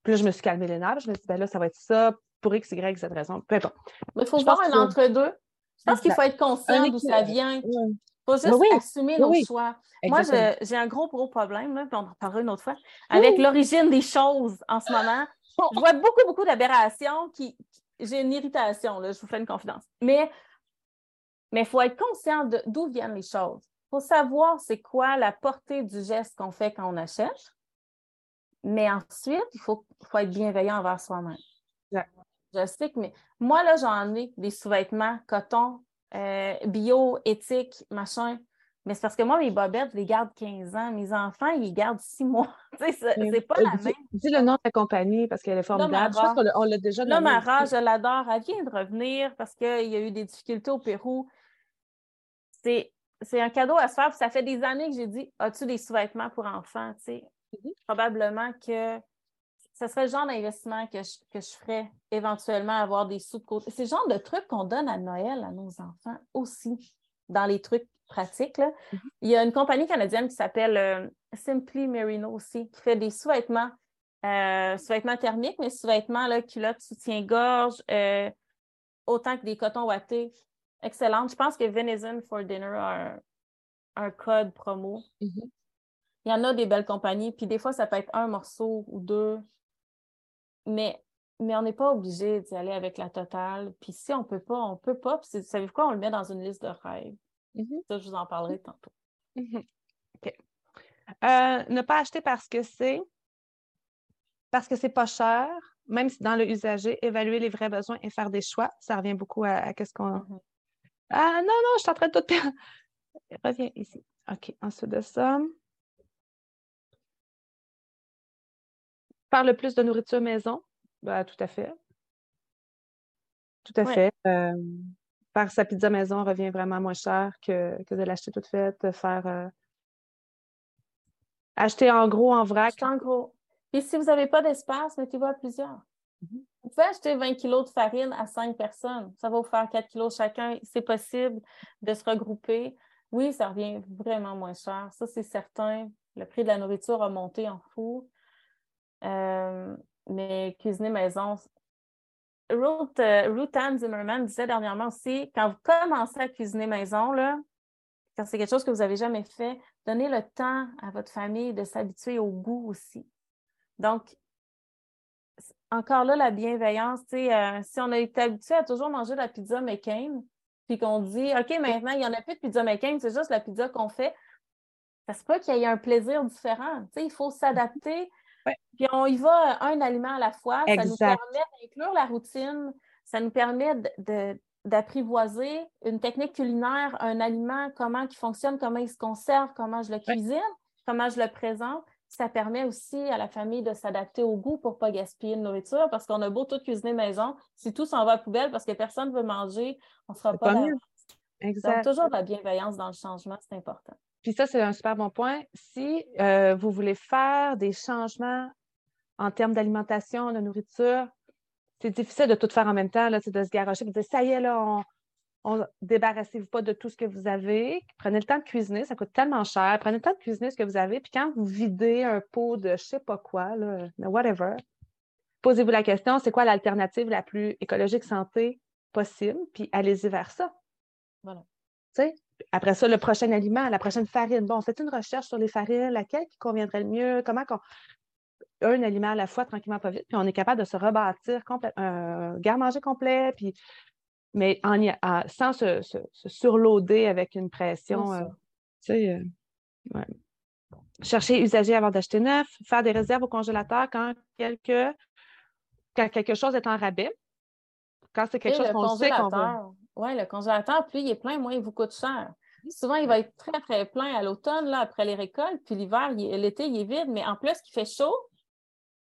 Puis là, je me suis calmée les nerfs, je me suis dit, ben là, ça va être ça pour X, Y, cette raison. Peu importe. Mais il faut voir un entre-deux. Je pense qu'il faut être conscient d'où ça vient. Il faut juste assumer nos choix. Moi, j'ai un gros, gros problème, là, puis on en reparlera une autre fois, avec l'origine des choses en ce moment. Je vois beaucoup, beaucoup d'aberrations qui, j'ai une irritation, là, je vous fais une confidence. Mais il faut être conscient d'où viennent les choses. Il faut savoir c'est quoi la portée du geste qu'on fait quand on achète. Mais ensuite, il faut, faut être bienveillant envers soi-même. Je sais que mais, moi, là, j'en ai des sous-vêtements coton, euh, bio, éthique, machin. Mais c'est parce que moi, mes bobettes, je les garde 15 ans. Mes enfants, ils les gardent 6 mois. c'est pas la même. Dis le nom de ta compagnie parce qu'elle est formidable. Je pense qu'on l'a déjà Là, Mara, je l'adore. Elle vient de revenir parce qu'il y a eu des difficultés au Pérou. C'est un cadeau à se faire. ça fait des années que j'ai dit As-tu des sous-vêtements pour enfants? Mm-hmm. Probablement que ce serait le genre d'investissement que je, que je ferais éventuellement avoir des sous de côté. C'est le genre de trucs qu'on donne à Noël à nos enfants aussi, dans les trucs pratique. Mm-hmm. Il y a une compagnie canadienne qui s'appelle euh, Simply Merino aussi, qui fait des sous-vêtements, euh, sous-vêtements thermiques, mais sous-vêtements, culottes, soutien-gorge, euh, autant que des cotons ouatés. Excellente. Je pense que Venison for Dinner a un, code promo. Mm-hmm. Il y en a des belles compagnies, puis des fois, ça peut être un morceau ou deux. Mais mais on n'est pas obligé d'y aller avec la totale. Puis si on ne peut pas, on ne peut pas. Puis savez-vous quoi? On le met dans une liste de rêves. Mm-hmm. Ça, je vous en parlerai tantôt. Mm-hmm. OK. Euh, ne pas acheter parce que c'est parce que c'est pas cher, même si dans le usager, évaluer les vrais besoins et faire des choix, ça revient beaucoup à, ce qu'on. Mm-hmm. Ah non, non, je suis en train de tout Reviens ici. OK. Ensuite de ça. Faire le plus de nourriture maison? Ben, tout à fait. Tout à fait. Euh, faire sa pizza maison revient vraiment moins cher que, de l'acheter toute faite, faire euh, acheter en gros, en vrac. en gros. Puis si vous n'avez pas d'espace, mettez-vous à plusieurs. Mm-hmm. Vous pouvez acheter 20 kilos de farine à 5 personnes. Ça va vous faire 4 kilos chacun. C'est possible de se regrouper. Oui, ça revient vraiment moins cher. Ça, c'est certain. Le prix de la nourriture a monté en fou. Euh, mais cuisiner maison, Ruth, euh, Ann Zimmerman disait dernièrement aussi, quand vous commencez à cuisiner maison, là, quand c'est quelque chose que vous n'avez jamais fait, donnez le temps à votre famille de s'habituer au goût aussi. Donc, encore là, la bienveillance, euh, si on a été habitué à toujours manger de la pizza McCain, puis qu'on dit, OK, maintenant, il n'y en a plus de pizza McCain, c'est juste la pizza qu'on fait, ça se peut qu'il y ait un plaisir différent. il faut s'adapter puis on y va un aliment à la fois. Ça nous permet d'inclure la routine. Ça nous permet d'apprivoiser une technique culinaire, un aliment, comment il fonctionne, comment il se conserve, comment je le cuisine, comment je le présente. Ça permet aussi à la famille de s'adapter au goût pour ne pas gaspiller de nourriture parce qu'on a beau tout cuisiner maison, si tout s'en va à la poubelle parce que personne ne veut manger, on ne sera pas, pas Exact. Donc, toujours de la bienveillance dans le changement, c'est important. Puis ça, c'est un super bon point. Si euh, vous voulez faire des changements en termes d'alimentation, de nourriture, c'est difficile de tout faire en même temps, là, de se garocher, de dire ça y est, là, on, on débarrassez-vous pas de tout ce que vous avez. Prenez le temps de cuisiner, ça coûte tellement cher. Prenez le temps de cuisiner ce que vous avez. Puis quand vous videz un pot de je sais pas quoi, là, whatever, posez-vous la question, c'est quoi l'alternative la plus écologique santé possible? Puis allez-y vers ça. Voilà. Tu sais, après ça, le prochain aliment, la prochaine farine. Bon, on fait une recherche sur les farines, laquelle qui conviendrait le mieux, comment qu'on. Un aliment à la fois, tranquillement, pas vite, puis on est capable de se rebâtir un garde-manger complet, puis mais en, sans se, se, surloader avec une pression. Euh, tu sais, euh, Chercher usager avant d'acheter neuf, faire des réserves au congélateur quand quelque, quand quelque chose est en rabais. Quand c'est quelque chose qu'on sait qu'on va. Oui, le congélateur, plus il est plein, moins il vous coûte cher. Souvent, il va être très, très plein à l'automne, là, après les récoltes, puis l'hiver, l'été, il est vide, mais en plus qu'il fait chaud,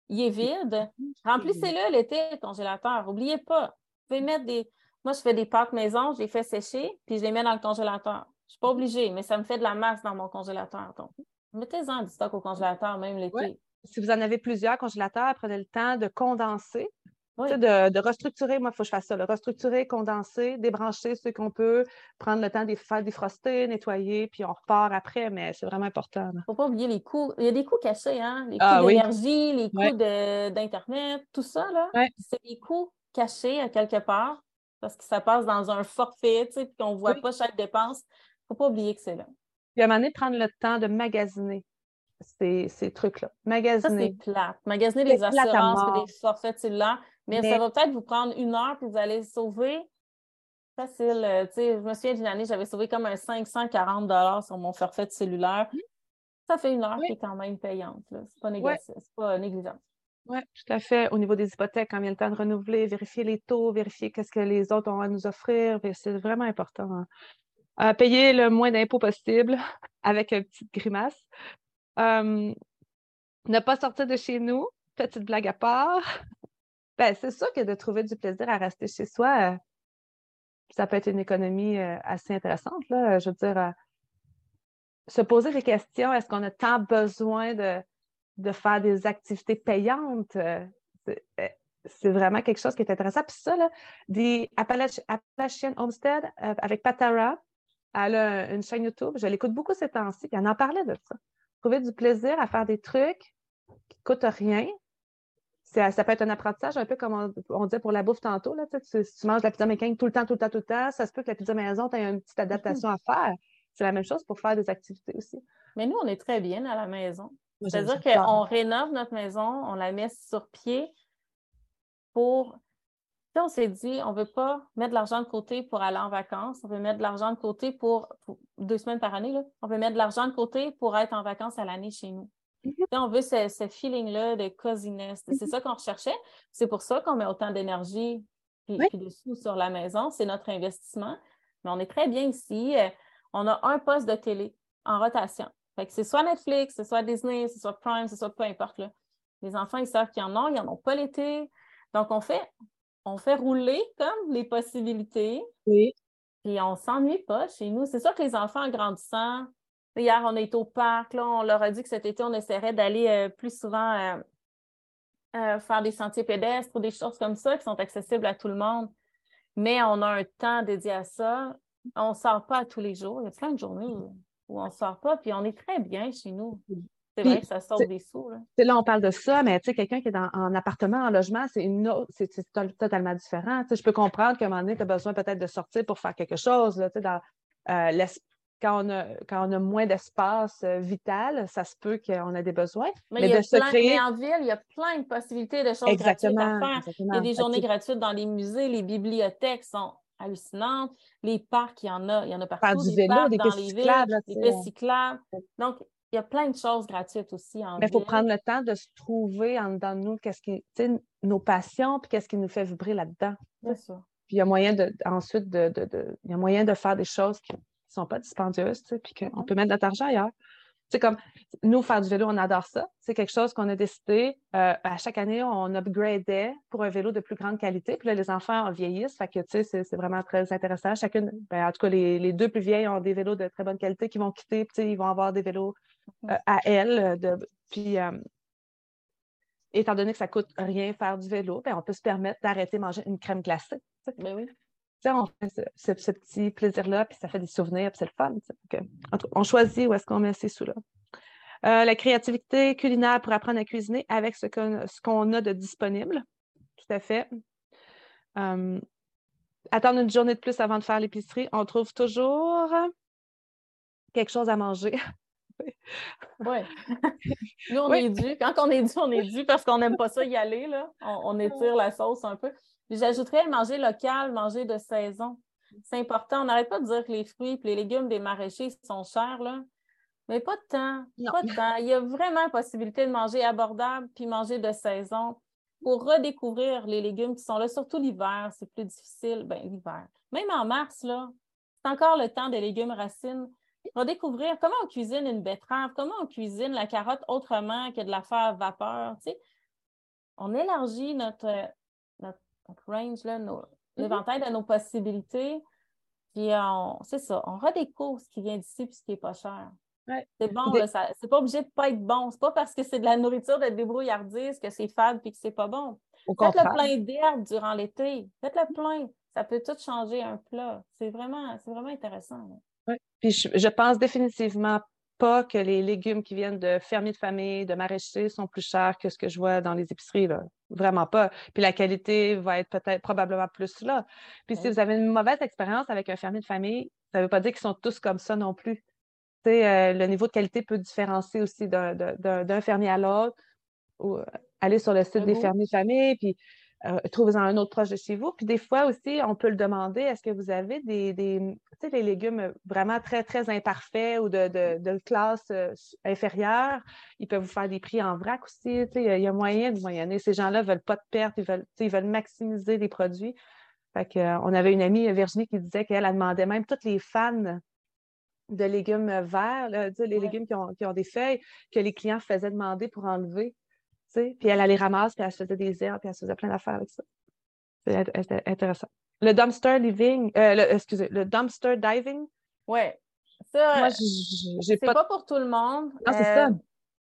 il est vide. Remplissez-le l'été, le congélateur. N'oubliez pas. Vous pouvez mettre des. Moi, je fais des pâtes maison, je les fais sécher, puis je les mets dans le congélateur. Je ne suis pas obligée, mais ça me fait de la masse dans mon congélateur. Donc, mettez-en du stock au congélateur, même l'été. Si vous en avez plusieurs congélateurs, prenez le temps de condenser De, de, restructurer, moi, il faut que je fasse ça, restructurer, condenser, débrancher ce qu'on peut, prendre le temps de faire défroster, nettoyer, puis on repart après, mais c'est vraiment important. Il ne faut pas oublier les coûts. Il y a des coûts cachés, hein? Les ah coûts d'énergie, les coûts d'Internet, tout ça, là. C'est des coûts cachés à quelque part parce que ça passe dans un forfait, tu sais, puis qu'on ne voit pas chaque dépense. Il ne faut pas oublier que c'est là. Puis à un moment donné, prendre le temps de magasiner ces, ces trucs-là. Magasiner. Ça, c'est plate. Magasiner les assurances les forfaits là. Mais, ça va peut-être vous prendre une heure puis vous allez sauver facile. Euh, sais, je me souviens d'une année, j'avais sauvé comme un 540 sur mon forfait de cellulaire. Ça fait une heure qui est quand même payante. Ce n'est pas, pas négligeable. Oui, tout à fait. Au niveau des hypothèques, quand vient le temps de renouveler, vérifier les taux, vérifier qu'est-ce que les autres ont à nous offrir, c'est vraiment important. Hein. Euh, payer le moins d'impôts possible avec une petite grimace. ne pas sortir de chez nous, petite blague à part. Ben, c'est sûr que de trouver du plaisir à rester chez soi, euh, ça peut être une économie euh, assez intéressante. Là. Je veux dire, se poser des questions, est-ce qu'on a tant besoin de, de faire des activités payantes? c'est vraiment quelque chose qui est intéressant. Puis ça, là, des Appalachian Homestead avec Patara, elle a une chaîne YouTube. Je l'écoute beaucoup ces temps-ci. Elle en parlait de ça. Trouver du plaisir à faire des trucs qui ne coûtent rien. Ça peut être un apprentissage, un peu comme on, disait pour la bouffe tantôt. Là, tu, si tu manges de la pizza mécanique tout le temps, tout le temps, tout le temps, ça se peut que la pizza maison, tu aies une petite adaptation à faire. C'est la même chose pour faire des activités aussi. Mais nous, on est très bien à la maison. C'est-à-dire qu'on rénove notre maison, on la met sur pied pour on s'est dit, on ne veut pas mettre de l'argent de côté pour aller en vacances, on veut mettre de l'argent de côté pour, deux semaines par année, on veut mettre de l'argent de côté pour être en vacances à l'année chez nous. On veut ce, feeling-là de cosiness. C'est mm-hmm. ça qu'on recherchait. C'est pour ça qu'on met autant d'énergie et de sous sur la maison. C'est notre investissement. Mais on est très bien ici. Euh, on a un poste de télé en rotation. c'est soit Netflix, c'est soit Disney, c'est soit Prime, c'est soit peu importe. Les enfants, ils savent qu'ils en ont, ils n'en ont pas l'été. Donc, on fait, on fait rouler comme les possibilités. Oui. Puis on ne s'ennuie pas chez nous. C'est sûr que les enfants en grandissant, hier, on est au parc, là, on leur a dit que cet été, on essaierait d'aller euh, plus souvent euh, euh, faire des sentiers pédestres ou des choses comme ça qui sont accessibles à tout le monde. Mais on a un temps dédié à ça. On ne sort pas tous les jours. Il y a plein de journées où, on ne sort pas, puis on est très bien chez nous. C'est vrai que ça sort des sous. Là. là, on parle de ça, mais quelqu'un qui est en appartement, en logement, c'est une c'est totalement différent. je peux comprendre qu'à un moment donné, tu as besoin peut-être de sortir pour faire quelque chose. Là, dans, euh, quand, on a, quand on a moins d'espace euh, vital, ça se peut qu'on ait des besoins. Mais, il y a plein, en ville, il y a plein de possibilités de choses gratuites à faire. Il y a des journées gratuites dans les musées, les bibliothèques sont hallucinantes. Les parcs, il y en a, il y en a partout. Faire du vélo, des pistes cyclables. Des pistes cyclables. Donc, il y a plein de choses gratuites aussi en Mais il faut prendre le temps de se trouver en dedans de nous, qu'est-ce qui, nos passions, puis qu'est-ce qui nous fait vibrer là-dedans. C'est ça. Puis il y a moyen de, ensuite de, de, il y a moyen de faire des choses qui ne sont pas dispendieuses, puis qu'on mm-hmm. peut mettre notre argent ailleurs. C'est comme nous, faire du vélo, on adore ça. C'est quelque chose qu'on a décidé. Euh, à chaque année, on upgradait pour un vélo de plus grande qualité. Puis là, les enfants vieillissent. Fait que, tu sais, c'est vraiment très intéressant. Chacune, ben, en tout cas, les, les, deux plus vieilles ont des vélos de très bonne qualité qui vont quitter. Puis, ils vont avoir des vélos euh, à elle. Euh, de, puis, euh, étant donné que ça ne coûte rien faire du vélo, ben, on peut se permettre d'arrêter de manger une crème glacée. Ben oui. On fait ce, petit plaisir-là, puis ça fait des souvenirs, puis c'est le fun. on choisit où est-ce qu'on met ces sous-là. la créativité culinaire pour apprendre à cuisiner avec ce qu'on a de disponible. Tout à fait. attendre une journée de plus avant de faire l'épicerie. On trouve toujours quelque chose à manger. Oui. Nous, on est dû. Quand on est dû, on est dû parce qu'on n'aime pas ça y aller. Là. On, étire la sauce un peu. J'ajouterais manger local, manger de saison. C'est important. On n'arrête pas de dire que les fruits et les légumes des maraîchers sont chers, là. Mais pas de temps. Pas de temps. Il y a vraiment possibilité de manger abordable puis manger de saison pour redécouvrir les légumes qui sont là, surtout l'hiver. C'est plus difficile. Ben, l'hiver. Même en mars, là, c'est encore le temps des légumes racines redécouvrir comment on cuisine une betterave, comment on cuisine la carotte autrement que de la faire vapeur. On élargit notre, notre, range, mm-hmm. l'éventail de nos possibilités. Puis c'est ça, on redécouvre ce qui vient d'ici et ce qui n'est pas cher. C'est bon, c'est pas obligé de pas être bon. C'est pas parce que c'est de la nourriture de débrouillardise que c'est fade et que c'est pas bon. Faites-le plein d'herbes durant l'été. Faites-le plein. Ça peut tout changer un plat. C'est vraiment, vraiment intéressant. Oui. Puis je, pense définitivement pas que les légumes qui viennent de fermiers de famille, de maraîchers sont plus chers que ce que je vois dans les épiceries. Là. Vraiment pas. Puis la qualité va être peut-être probablement plus là. Puis si vous avez une mauvaise expérience avec un fermier de famille, ça ne veut pas dire qu'ils sont tous comme ça non plus. Euh, le niveau de qualité peut différencier aussi d'un fermier à l'autre. Ou euh, aller sur le site des fermiers de famille, puis euh, trouvez-en un autre proche de chez vous. Puis des fois aussi, on peut le demander, est-ce que vous avez des, des les légumes vraiment très, très imparfaits ou de, de, classe inférieure? Ils peuvent vous faire des prix en vrac aussi. Il y, a moyen de moyenner. Ces gens-là ne veulent pas de perte, ils veulent, ils veulent maximiser les produits. Fait on avait une amie, Virginie, qui disait qu'elle demandait même toutes les fans de légumes verts, les légumes qui ont, des feuilles, que les clients faisaient demander pour enlever. Puis elle, allait les ramasse, puis elle se faisait des herbes, puis elle se faisait plein d'affaires avec ça. C'était intéressant. Le dumpster living, euh, excusez, le dumpster diving? Oui. Ça, c'est pas... pour tout le monde. Non, c'est ça. Euh,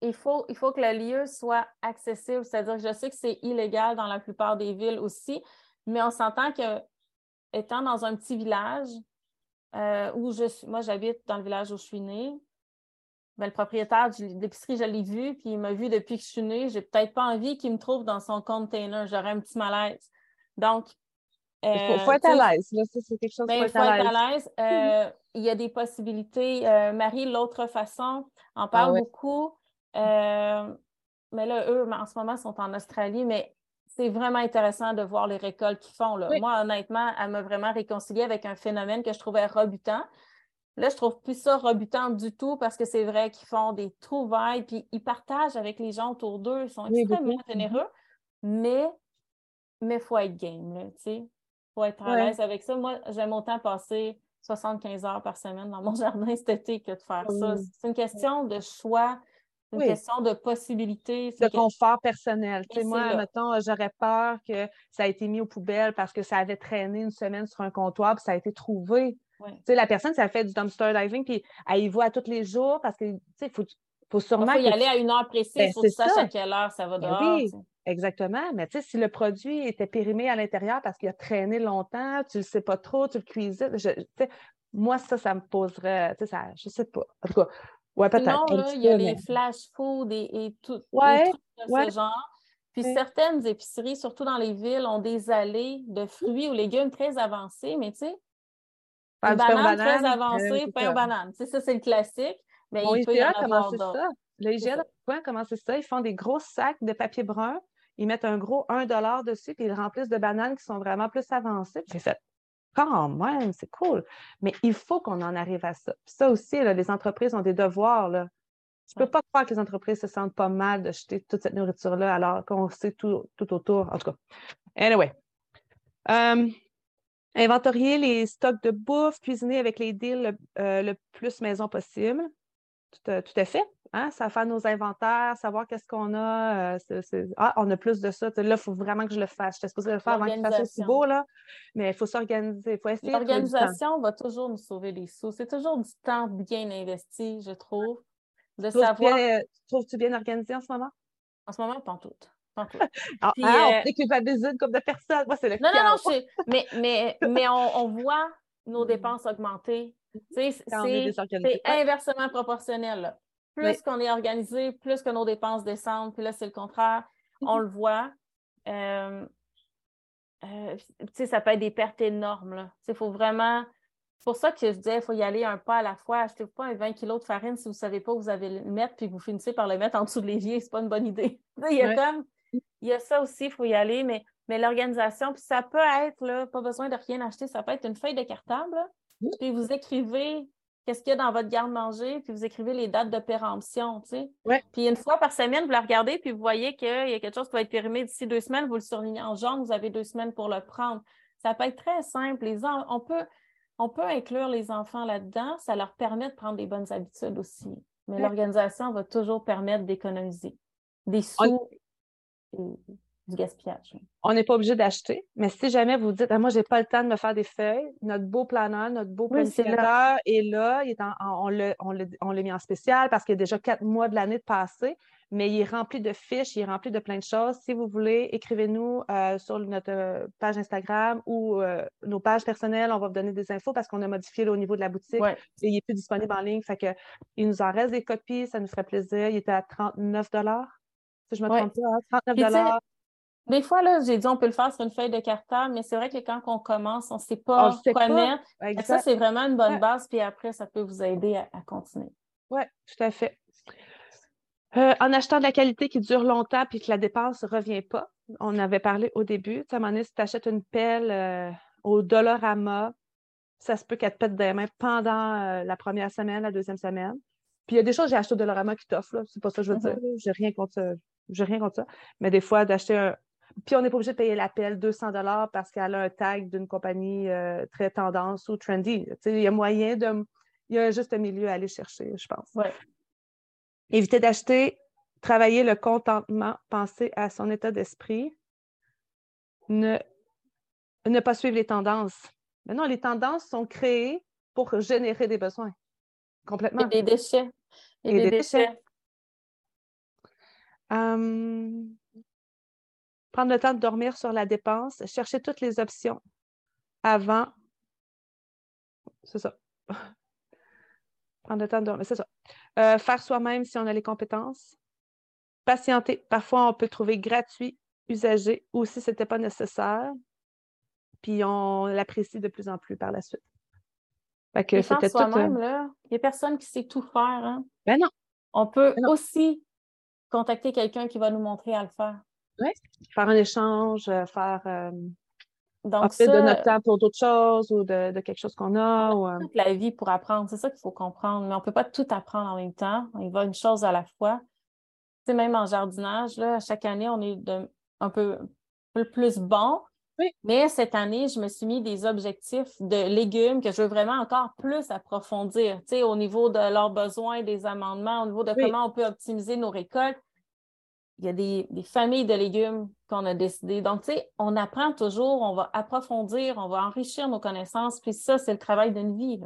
il faut, il faut que le lieu soit accessible. C'est-à-dire que je sais que c'est illégal dans la plupart des villes aussi, mais on s'entend que étant dans un petit village, euh, où je suis, moi j'habite dans le village où je suis née. Ben, le propriétaire de l'épicerie, je l'ai vu, puis il m'a vu depuis que je suis née. J'ai peut-être pas envie qu'il me trouve dans son container. J'aurais un petit malaise. Donc, il faut, être à l'aise. C'est quelque chose ben, il faut être à l'aise. Euh, il y a des possibilités. Euh, Marie, l'autre façon, en parle ah beaucoup. mais là, eux, en ce moment, sont en Australie, mais c'est vraiment intéressant de voir les récoltes qu'ils font. Là. Moi, honnêtement, elle m'a vraiment réconcilié avec un phénomène que je trouvais rebutant. Là, je trouve plus ça rebutant du tout parce que c'est vrai qu'ils font des trouvailles, puis ils partagent avec les gens autour d'eux. Ils sont extrêmement généreux, mais il faut être game, Il faut être à l'aise avec ça. Moi, j'aime autant passer 75 heures par semaine dans mon jardin cet été que de faire ça. C'est une question de choix, une question de possibilité. De confort personnel. moi, mettons, j'aurais peur que ça ait été mis aux poubelles parce que ça avait traîné une semaine sur un comptoir puis ça a été trouvé. La personne, ça fait du dumpster diving puis elle y voit tous les jours parce que, il faut, faut sûrement. Il faut y aller à une heure précise, il ben, faut que tu saches à quelle heure ça va ben dehors. oui, exactement. Mais si le produit était périmé à l'intérieur parce qu'il a traîné longtemps, tu ne le sais pas trop, tu le cuisines, moi, ça, ça me poserait, ça, je sais pas. En tout cas, Ouais, peut-être. il y a les flash food et, tout ouais, de ce genre. Puis certaines épiceries, surtout dans les villes, ont des allées de fruits ou légumes très avancés, mais tu sais, une banane, très euh, avancée, pain aux bananes. Tu sais, ça, c'est le classique. Mais il peut y en avoir ça. Le IGA a commencé ça. Ils font des gros sacs de papier brun. Ils mettent un gros 1 dessus, puis ils remplissent de bananes qui sont vraiment plus avancées. J'ai fait quand même, c'est cool. Mais il faut qu'on en arrive à ça. ça aussi, les entreprises ont des devoirs. Là. Je ne peux pas croire que les entreprises se sentent pas mal de jeter toute cette nourriture-là alors qu'on sait tout, autour. En tout cas, anyway. Um, inventorier les stocks de bouffe, cuisiner avec les deals le, euh, plus maison possible. tout à fait. Hein, ça fait nos inventaires, savoir qu'est-ce qu'on a. Euh, ah, on a plus de ça. Là, il faut vraiment que je le fasse. J'étais supposée le faire avant qu'il fasse aussi beau, là. Mais il faut s'organiser. Il faut essayer. L'organisation va toujours nous sauver les sous. C'est toujours du temps bien investi, je trouve. De savoir. Euh, trouves-tu bien organisé en ce moment? En ce moment, pas tout. Ah, ah Puis, ah, on comme de personnes. Moi, c'est le Non, non, non. Mais, mais, mais on, on voit nos mm. dépenses augmenter. C'est inversement proportionnel. Là. Plus qu'on est organisé, plus que nos dépenses descendent. Puis là, c'est le contraire. On mhm. le voit. Euh, euh, ça peut être des pertes énormes. Il faut vraiment. C'est pour ça que je disais, il faut y aller un pas à la fois. Achetez pas un 20 kg de farine si vous ne savez pas où vous allez le mettre, puis vous finissez par le mettre en dessous de l'évier. Ce n'est pas une bonne idée. il y a comme. Il y a ça aussi, il faut y aller, mais, mais l'organisation, puis ça peut être, là, pas besoin de rien acheter, ça peut être une feuille de cartable, puis vous écrivez qu'est-ce qu'il y a dans votre garde-manger, puis vous écrivez les dates de péremption, tu sais. Puis une fois par semaine, vous la regardez, puis vous voyez qu'il y a quelque chose qui va être périmé d'ici deux semaines, vous le surlignez en jaune, vous avez deux semaines pour le prendre. Ça peut être très simple. Les on, peut, on peut inclure les enfants là-dedans, ça leur permet de prendre des bonnes habitudes aussi. Mais l'organisation va toujours permettre d'économiser des sous. Du gaspillage. On n'est pas obligé d'acheter, mais si jamais vous dites, ah, moi, je n'ai pas le temps de me faire des feuilles, notre beau planeur, notre beau planificateur est là, il est on l'a mis en spécial parce qu'il y a déjà quatre mois de l'année de passé, mais il est rempli de fiches, il est rempli de plein de choses. Si vous voulez, écrivez-nous euh, sur notre euh, page Instagram ou euh, nos pages personnelles, on va vous donner des infos parce qu'on a modifié au niveau de la boutique. il n'est plus disponible en ligne, fait que, il nous en reste des copies, ça nous ferait plaisir. Il était à 39 si je me trompe pas, 39 hein, des fois, là, j'ai dit on peut le faire sur une feuille de cartable, mais c'est vrai que quand on commence, on ne sait pas quoi mettre. Ça, c'est vraiment une bonne base, puis après, ça peut vous aider à, continuer. Oui, tout à fait. Euh, en achetant de la qualité qui dure longtemps puis que la dépense ne revient pas, on avait parlé au début. Tu sais, si tu achètes une pelle euh, au Dollarama, ça se peut qu'elle te pète des mains pendant euh, la première semaine, la deuxième semaine. Puis il y a des choses que j'ai achetées au Dollarama qui t'offrent, c'est pas ça que je veux mm-hmm. dire. J'ai rien contre j'ai rien contre ça. Mais des fois, d'acheter un, puis on n'est pas obligé de payer l'appel 200 dollars parce qu'elle a un tag d'une compagnie euh, très tendance ou trendy. Il y a moyen de... Il y a juste un milieu à aller chercher, je pense. Ouais. Éviter d'acheter, travailler le contentement, penser à son état d'esprit. Ne, ne pas suivre les tendances. Mais non, les tendances sont créées pour générer des besoins. Complètement. Et des déchets. Et, des, déchets. Hum, prendre le temps de dormir sur la dépense, chercher toutes les options avant. C'est ça. prendre le temps de dormir, c'est ça. Euh, faire soi-même si on a les compétences. Patienter. Parfois, on peut trouver gratuit, usagé ou si ce n'était pas nécessaire. Puis on l'apprécie de plus en plus par la suite. Fait que c'était soi-même, euh, là, il n'y a personne qui sait tout faire. Hein? Ben non. On peut ben aussi contacter quelqu'un qui va nous montrer à le faire. Oui, faire un échange, euh, faire euh, Donc de notre temps pour d'autres choses ou de, quelque chose qu'on a. Ou, euh, Toute la vie pour apprendre, c'est ça qu'il faut comprendre. Mais on ne peut pas tout apprendre en même temps. Il va une chose à la fois. Tu sais, même en jardinage, là, chaque année, on est un peu, plus bon. Oui. Mais cette année, je me suis mis des objectifs de légumes que je veux vraiment encore plus approfondir, tu sais, au niveau de leurs besoins, des amendements, au niveau de comment on peut optimiser nos récoltes il y a des, familles de légumes qu'on a décidé. Donc, tu sais, on apprend toujours, on va approfondir, on va enrichir nos connaissances, puis ça, c'est le travail d'une vie.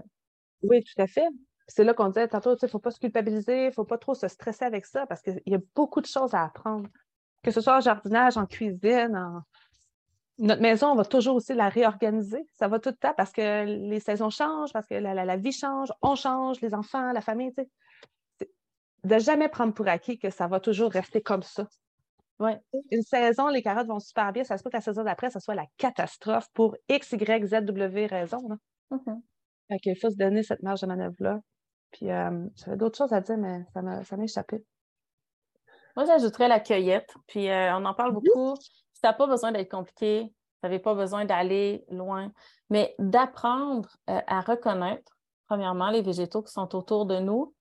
Oui, tout à fait. C'est là qu'on disait tantôt, il ne faut pas se culpabiliser, il ne faut pas trop se stresser avec ça parce qu'il y a beaucoup de choses à apprendre. Que ce soit en jardinage, en cuisine, en... Notre maison, on va toujours aussi la réorganiser. Ça va tout le temps parce que les saisons changent, parce que la, la vie change, on change, les enfants, la famille, tu sais de jamais prendre pour acquis que ça va toujours rester comme ça. Ouais. Une saison, les carottes vont super bien. Ça se peut que la saison d'après, ça soit la catastrophe pour X, Y, Z, W raison. Mm il faut se donner cette marge de manœuvre-là. Puis euh, j'avais d'autres choses à dire, mais ça m'a échappé. Moi, j'ajouterais la cueillette. Puis euh, on en parle beaucoup. Ça n'a pas besoin d'être compliqué. Ça n'avez pas besoin d'aller loin. Mais d'apprendre euh, à reconnaître, premièrement, les végétaux qui sont autour de nous,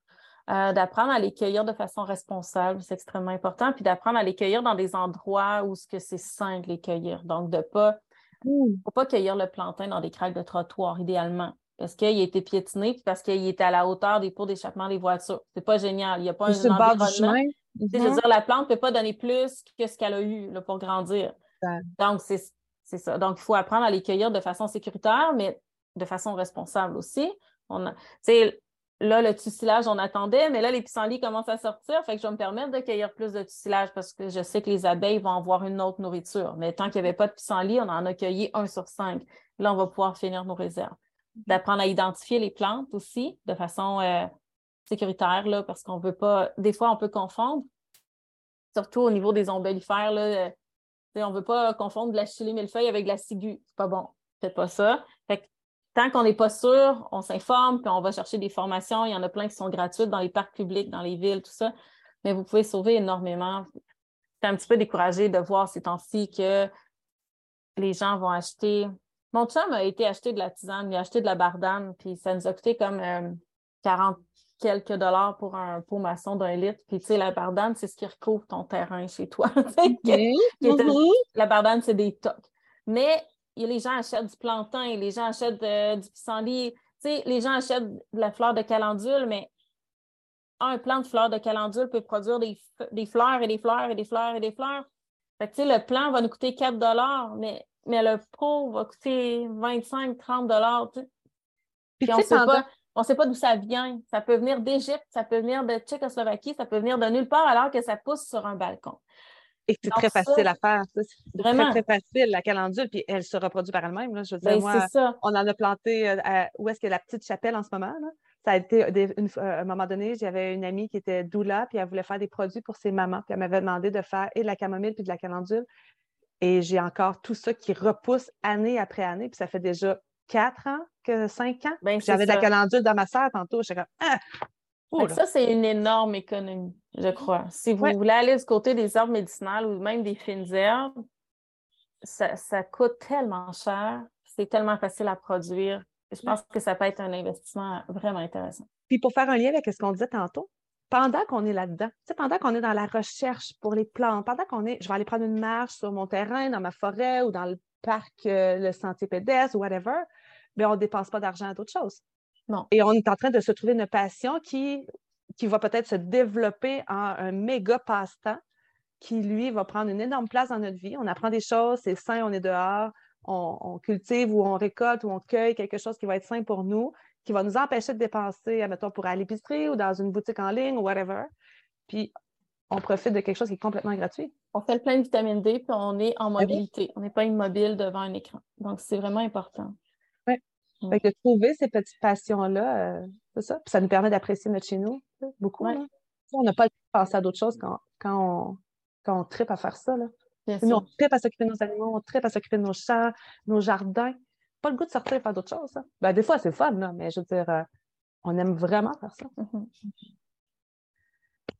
euh, d'apprendre à les cueillir de façon responsable, c'est extrêmement important, puis d'apprendre à les cueillir dans des endroits où c'est sain de les cueillir. Donc, de ne pas, mmh. pas cueillir le plantain dans des craques de trottoir, idéalement, parce qu'il a été piétiné, puis parce qu'il était à la hauteur des pots d'échappement des voitures. C'est pas génial. Il n'y a pas un environnement. Je veux mmh. dire, la plante ne peut pas donner plus que ce qu'elle a eu là, pour grandir. Donc, c'est ça. Donc, il faut apprendre à les cueillir de façon sécuritaire, mais de façon responsable aussi. On a, Là, le tussilage, on attendait, mais là, les pissenlits commencent à sortir. Fait que je vais me permettre de cueillir plus de tussilage parce que je sais que les abeilles vont avoir une autre nourriture. Mais tant qu'il n'y avait pas de pissenlit, on en a cueilli un sur cinq. Là, on va pouvoir finir nos réserves. D'apprendre à identifier les plantes aussi de façon euh, sécuritaire, là, parce qu'on veut pas. Des fois, on peut confondre, surtout au niveau des ombellifères. Là, euh, on ne veut pas confondre de la chili millefeuille avec de la ciguë. C'est pas bon. Faites pas ça. Tant qu'on n'est pas sûr, on s'informe, puis on va chercher des formations. Il y en a plein qui sont gratuites dans les parcs publics, dans les villes, tout ça. Mais vous pouvez sauver énormément. C'est un petit peu découragé de voir ces temps-ci que les gens vont acheter. Mon chum a été acheter de la tisane, il a acheté de la bardane, puis ça nous a coûté comme 40 euh, quelques dollars pour un pot maçon d'un litre. Puis, tu sais, la bardane, c'est ce qui recouvre ton terrain chez toi. Mm-hmm. La bardane, c'est des tocs. Mais les gens achètent du plantain, les gens achètent du pissenlit, les gens achètent de la fleur de calendule, mais un plant de fleur de calendule peut produire des, fleurs et des fleurs et des fleurs et des fleurs. Fait que, le plan va nous coûter 4 mais, mais le pot va coûter 25, 30 Puis, on ne sait pas d'où ça vient. Ça peut venir d'Égypte, ça peut venir de Tchécoslovaquie, ça peut venir de nulle part alors que ça pousse sur un balcon. Et c'est très facile à faire. C'est Vraiment. Très, très facile, la calendule, puis elle se reproduit par elle-même. Je veux dire, ben, moi, on en a planté euh, où est-ce que la petite chapelle en ce moment? Ça a été, euh, à un moment donné, j'avais une amie qui était doula, puis elle voulait faire des produits pour ses mamans, puis elle m'avait demandé de faire et de la camomille puis de la calendule. Et j'ai encore tout ça qui repousse année après année, puis ça fait déjà quatre ans, que cinq ans? Ben, j'avais de la calendule dans ma serre tantôt. J'étais comme, ah! ça, c'est une énorme économie, je crois. Si vous voulez aller du côté des herbes médicinales ou même des fines herbes, ça, coûte tellement cher, c'est tellement facile à produire. Je pense que ça peut être un investissement vraiment intéressant. Puis pour faire un lien avec ce qu'on disait tantôt, pendant qu'on est là-dedans, pendant qu'on est dans la recherche pour les plantes, pendant qu'on est, je vais aller prendre une marche sur mon terrain, dans ma forêt ou dans le parc, euh, le sentier pédestre ou whatever, mais on ne dépense pas d'argent à d'autres choses. Et on est en train de se trouver une passion qui, qui va peut-être se développer en un méga passe-temps qui, lui, va prendre une énorme place dans notre vie. On apprend des choses, c'est sain, on est dehors, on, cultive ou on récolte ou on cueille quelque chose qui va être sain pour nous, qui va nous empêcher de dépenser, admettons, pour aller à l'épicerie ou dans une boutique en ligne ou whatever. Puis, on profite de quelque chose qui est complètement gratuit. On fait le plein de vitamine D, puis on est en ben mobilité. On n'est pas immobile devant un écran. Donc, c'est vraiment important. Fait que de trouver ces petites passions-là, euh, c'est ça. Puis ça nous permet d'apprécier notre chez nous beaucoup. On n'a pas le temps de penser à d'autres choses quand, quand, on, quand on tripe à faire ça. Là. nous, on tripe à s'occuper de nos animaux, on tripe à s'occuper de nos champs, nos jardins. Pas le goût de sortir et faire d'autres choses. Ben, des fois, c'est fun, là, mais je veux dire, euh, on aime vraiment faire ça. Mm-hmm.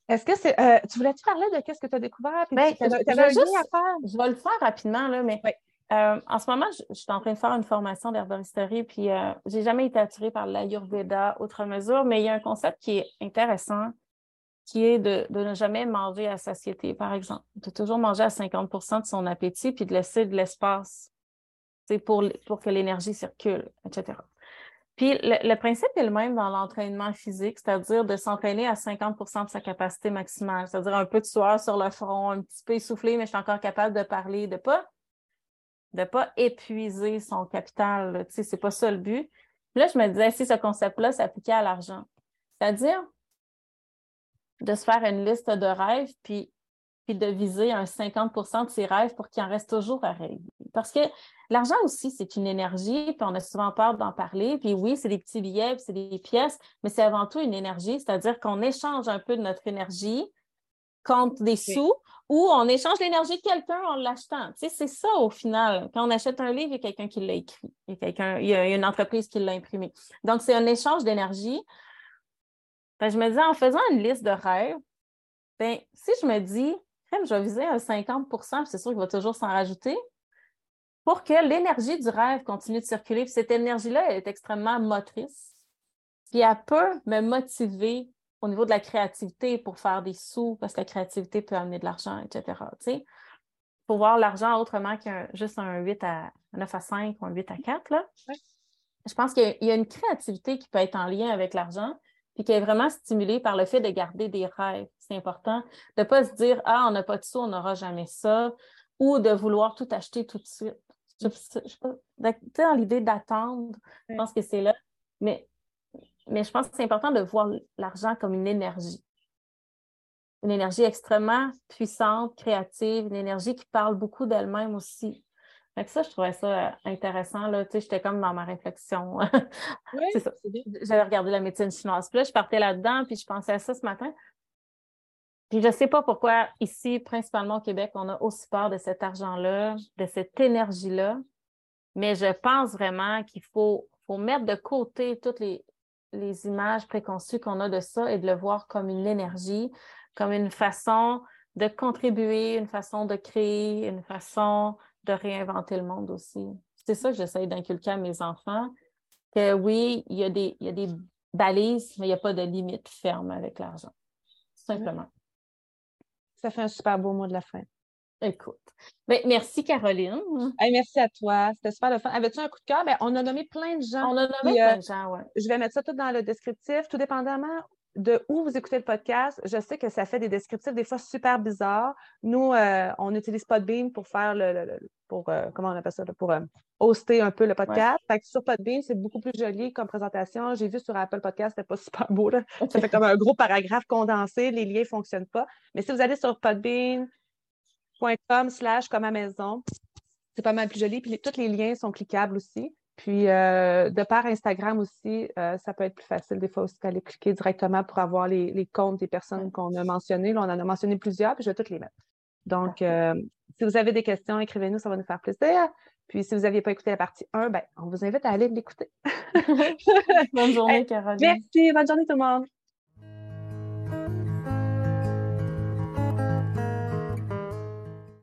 Est-ce que c'est. Euh, tu voulais-tu parler de qu'est-ce que tu as découvert? Ben, tu avais, juste, à faire? Je vais le faire rapidement, là, mais euh, en ce moment, je, suis en train de faire une formation d'herboristerie, puis euh, je n'ai jamais été attirée par l'Ayurveda outre mesure, mais il y a un concept qui est intéressant, qui est de, ne jamais manger à satiété, par exemple. De toujours manger à 50% de son appétit, puis de laisser de l'espace pour, pour que l'énergie circule, etc. Puis le, le, principe est le même dans l'entraînement physique, c'est-à-dire de s'entraîner à 50% de sa capacité maximale, c'est-à-dire un peu de sueur sur le front, un petit peu essoufflé, mais je suis encore capable de parler, de pas de ne pas épuiser son capital. Ce n'est pas ça le but. là, je me disais, si ce concept-là s'appliquait à l'argent, c'est-à-dire de se faire une liste de rêves, puis, puis de viser un 50% de ses rêves pour qu'il en reste toujours à rêver. Parce que l'argent aussi, c'est une énergie, puis on a souvent peur d'en parler. Puis oui, c'est des petits billets, puis c'est des pièces, mais c'est avant tout une énergie, c'est-à-dire qu'on échange un peu de notre énergie contre des sous ou on échange l'énergie de quelqu'un en l'achetant. Tu sais, c'est ça au final. Quand on achète un livre, il y a quelqu'un qui l'a écrit. Il y a, quelqu'un, il y a une entreprise qui l'a imprimé. Donc, c'est un échange d'énergie. je me disais, en faisant une liste de rêves, ben, si je me dis, je vais viser un 50% c'est sûr qu'il va toujours s'en rajouter, pour que l'énergie du rêve continue de circuler. cette énergie-là est extrêmement motrice. Puis elle peut me motiver au niveau de la créativité pour faire des sous, parce que la créativité peut amener de l'argent, etc. Pour voir l'argent autrement qu'un juste un 8 à 9 à 5 ou un 8 à 4. Là. Je pense qu'il y a une créativité qui peut être en lien avec l'argent, puis qui est vraiment stimulée par le fait de garder des rêves. C'est important de ne pas se dire Ah, on n'a pas de sous, on n'aura jamais ça, ou de vouloir tout acheter tout de suite. Je, dans l'idée d'attendre, je pense que c'est là. Mais mais je pense que c'est important de voir l'argent comme une énergie. Une énergie extrêmement puissante, créative, une énergie qui parle beaucoup d'elle-même aussi. Fait ça, je trouvais ça euh, intéressant. Là. Tu sais, j'étais comme dans ma réflexion. c'est ça. J'avais regardé la médecine chinoise. Puis là, je partais là-dedans, puis je pensais à ça ce matin. Puis je ne sais pas pourquoi ici, principalement au Québec, on a aussi peur de cet argent-là, de cette énergie-là. Mais je pense vraiment qu'il faut, faut mettre de côté toutes les, les images préconçues qu'on a de ça et de le voir comme une énergie, comme une façon de contribuer, une façon de créer, une façon de réinventer le monde aussi. C'est ça que j'essaie d'inculquer à mes enfants, que oui, il y, a des, il y a des balises, mais il n'y a pas de limite ferme avec l'argent. Simplement. Ça fait un super beau mot de la fin. Écoute. Ben, merci, Caroline. merci à toi. C'était super le fun. Avais-tu un coup de cœur? Ben, on a nommé plein de gens. On a nommé plein de euh, gens, oui. Je vais mettre ça tout dans le descriptif, tout dépendamment de où vous écoutez le podcast. Je sais que ça fait des descriptifs des fois super bizarres. Nous, euh, on utilise Podbean pour faire le, pour euh, comment on appelle ça, pour euh, hoster un peu le podcast. sur Podbean, c'est beaucoup plus joli comme présentation. J'ai vu sur Apple Podcast, c'était pas super beau. Là. Ça fait comme un gros paragraphe condensé, les liens ne fonctionnent pas. Mais si vous allez sur podbean.com slash comme à maison, c'est pas mal plus joli. Puis tous les liens sont cliquables aussi. Puis, euh, de par Instagram aussi, euh, ça peut être plus facile des fois aussi d'aller cliquer directement pour avoir les, comptes des personnes qu'on a mentionnées. Là, on en a mentionné plusieurs, puis je vais toutes les mettre. Donc, euh, si vous avez des questions, écrivez-nous, ça va nous faire plaisir. Puis, si vous n'aviez pas écouté la partie 1, ben, on vous invite à aller l'écouter. bonne journée, Caroline. Merci, bonne journée tout le monde.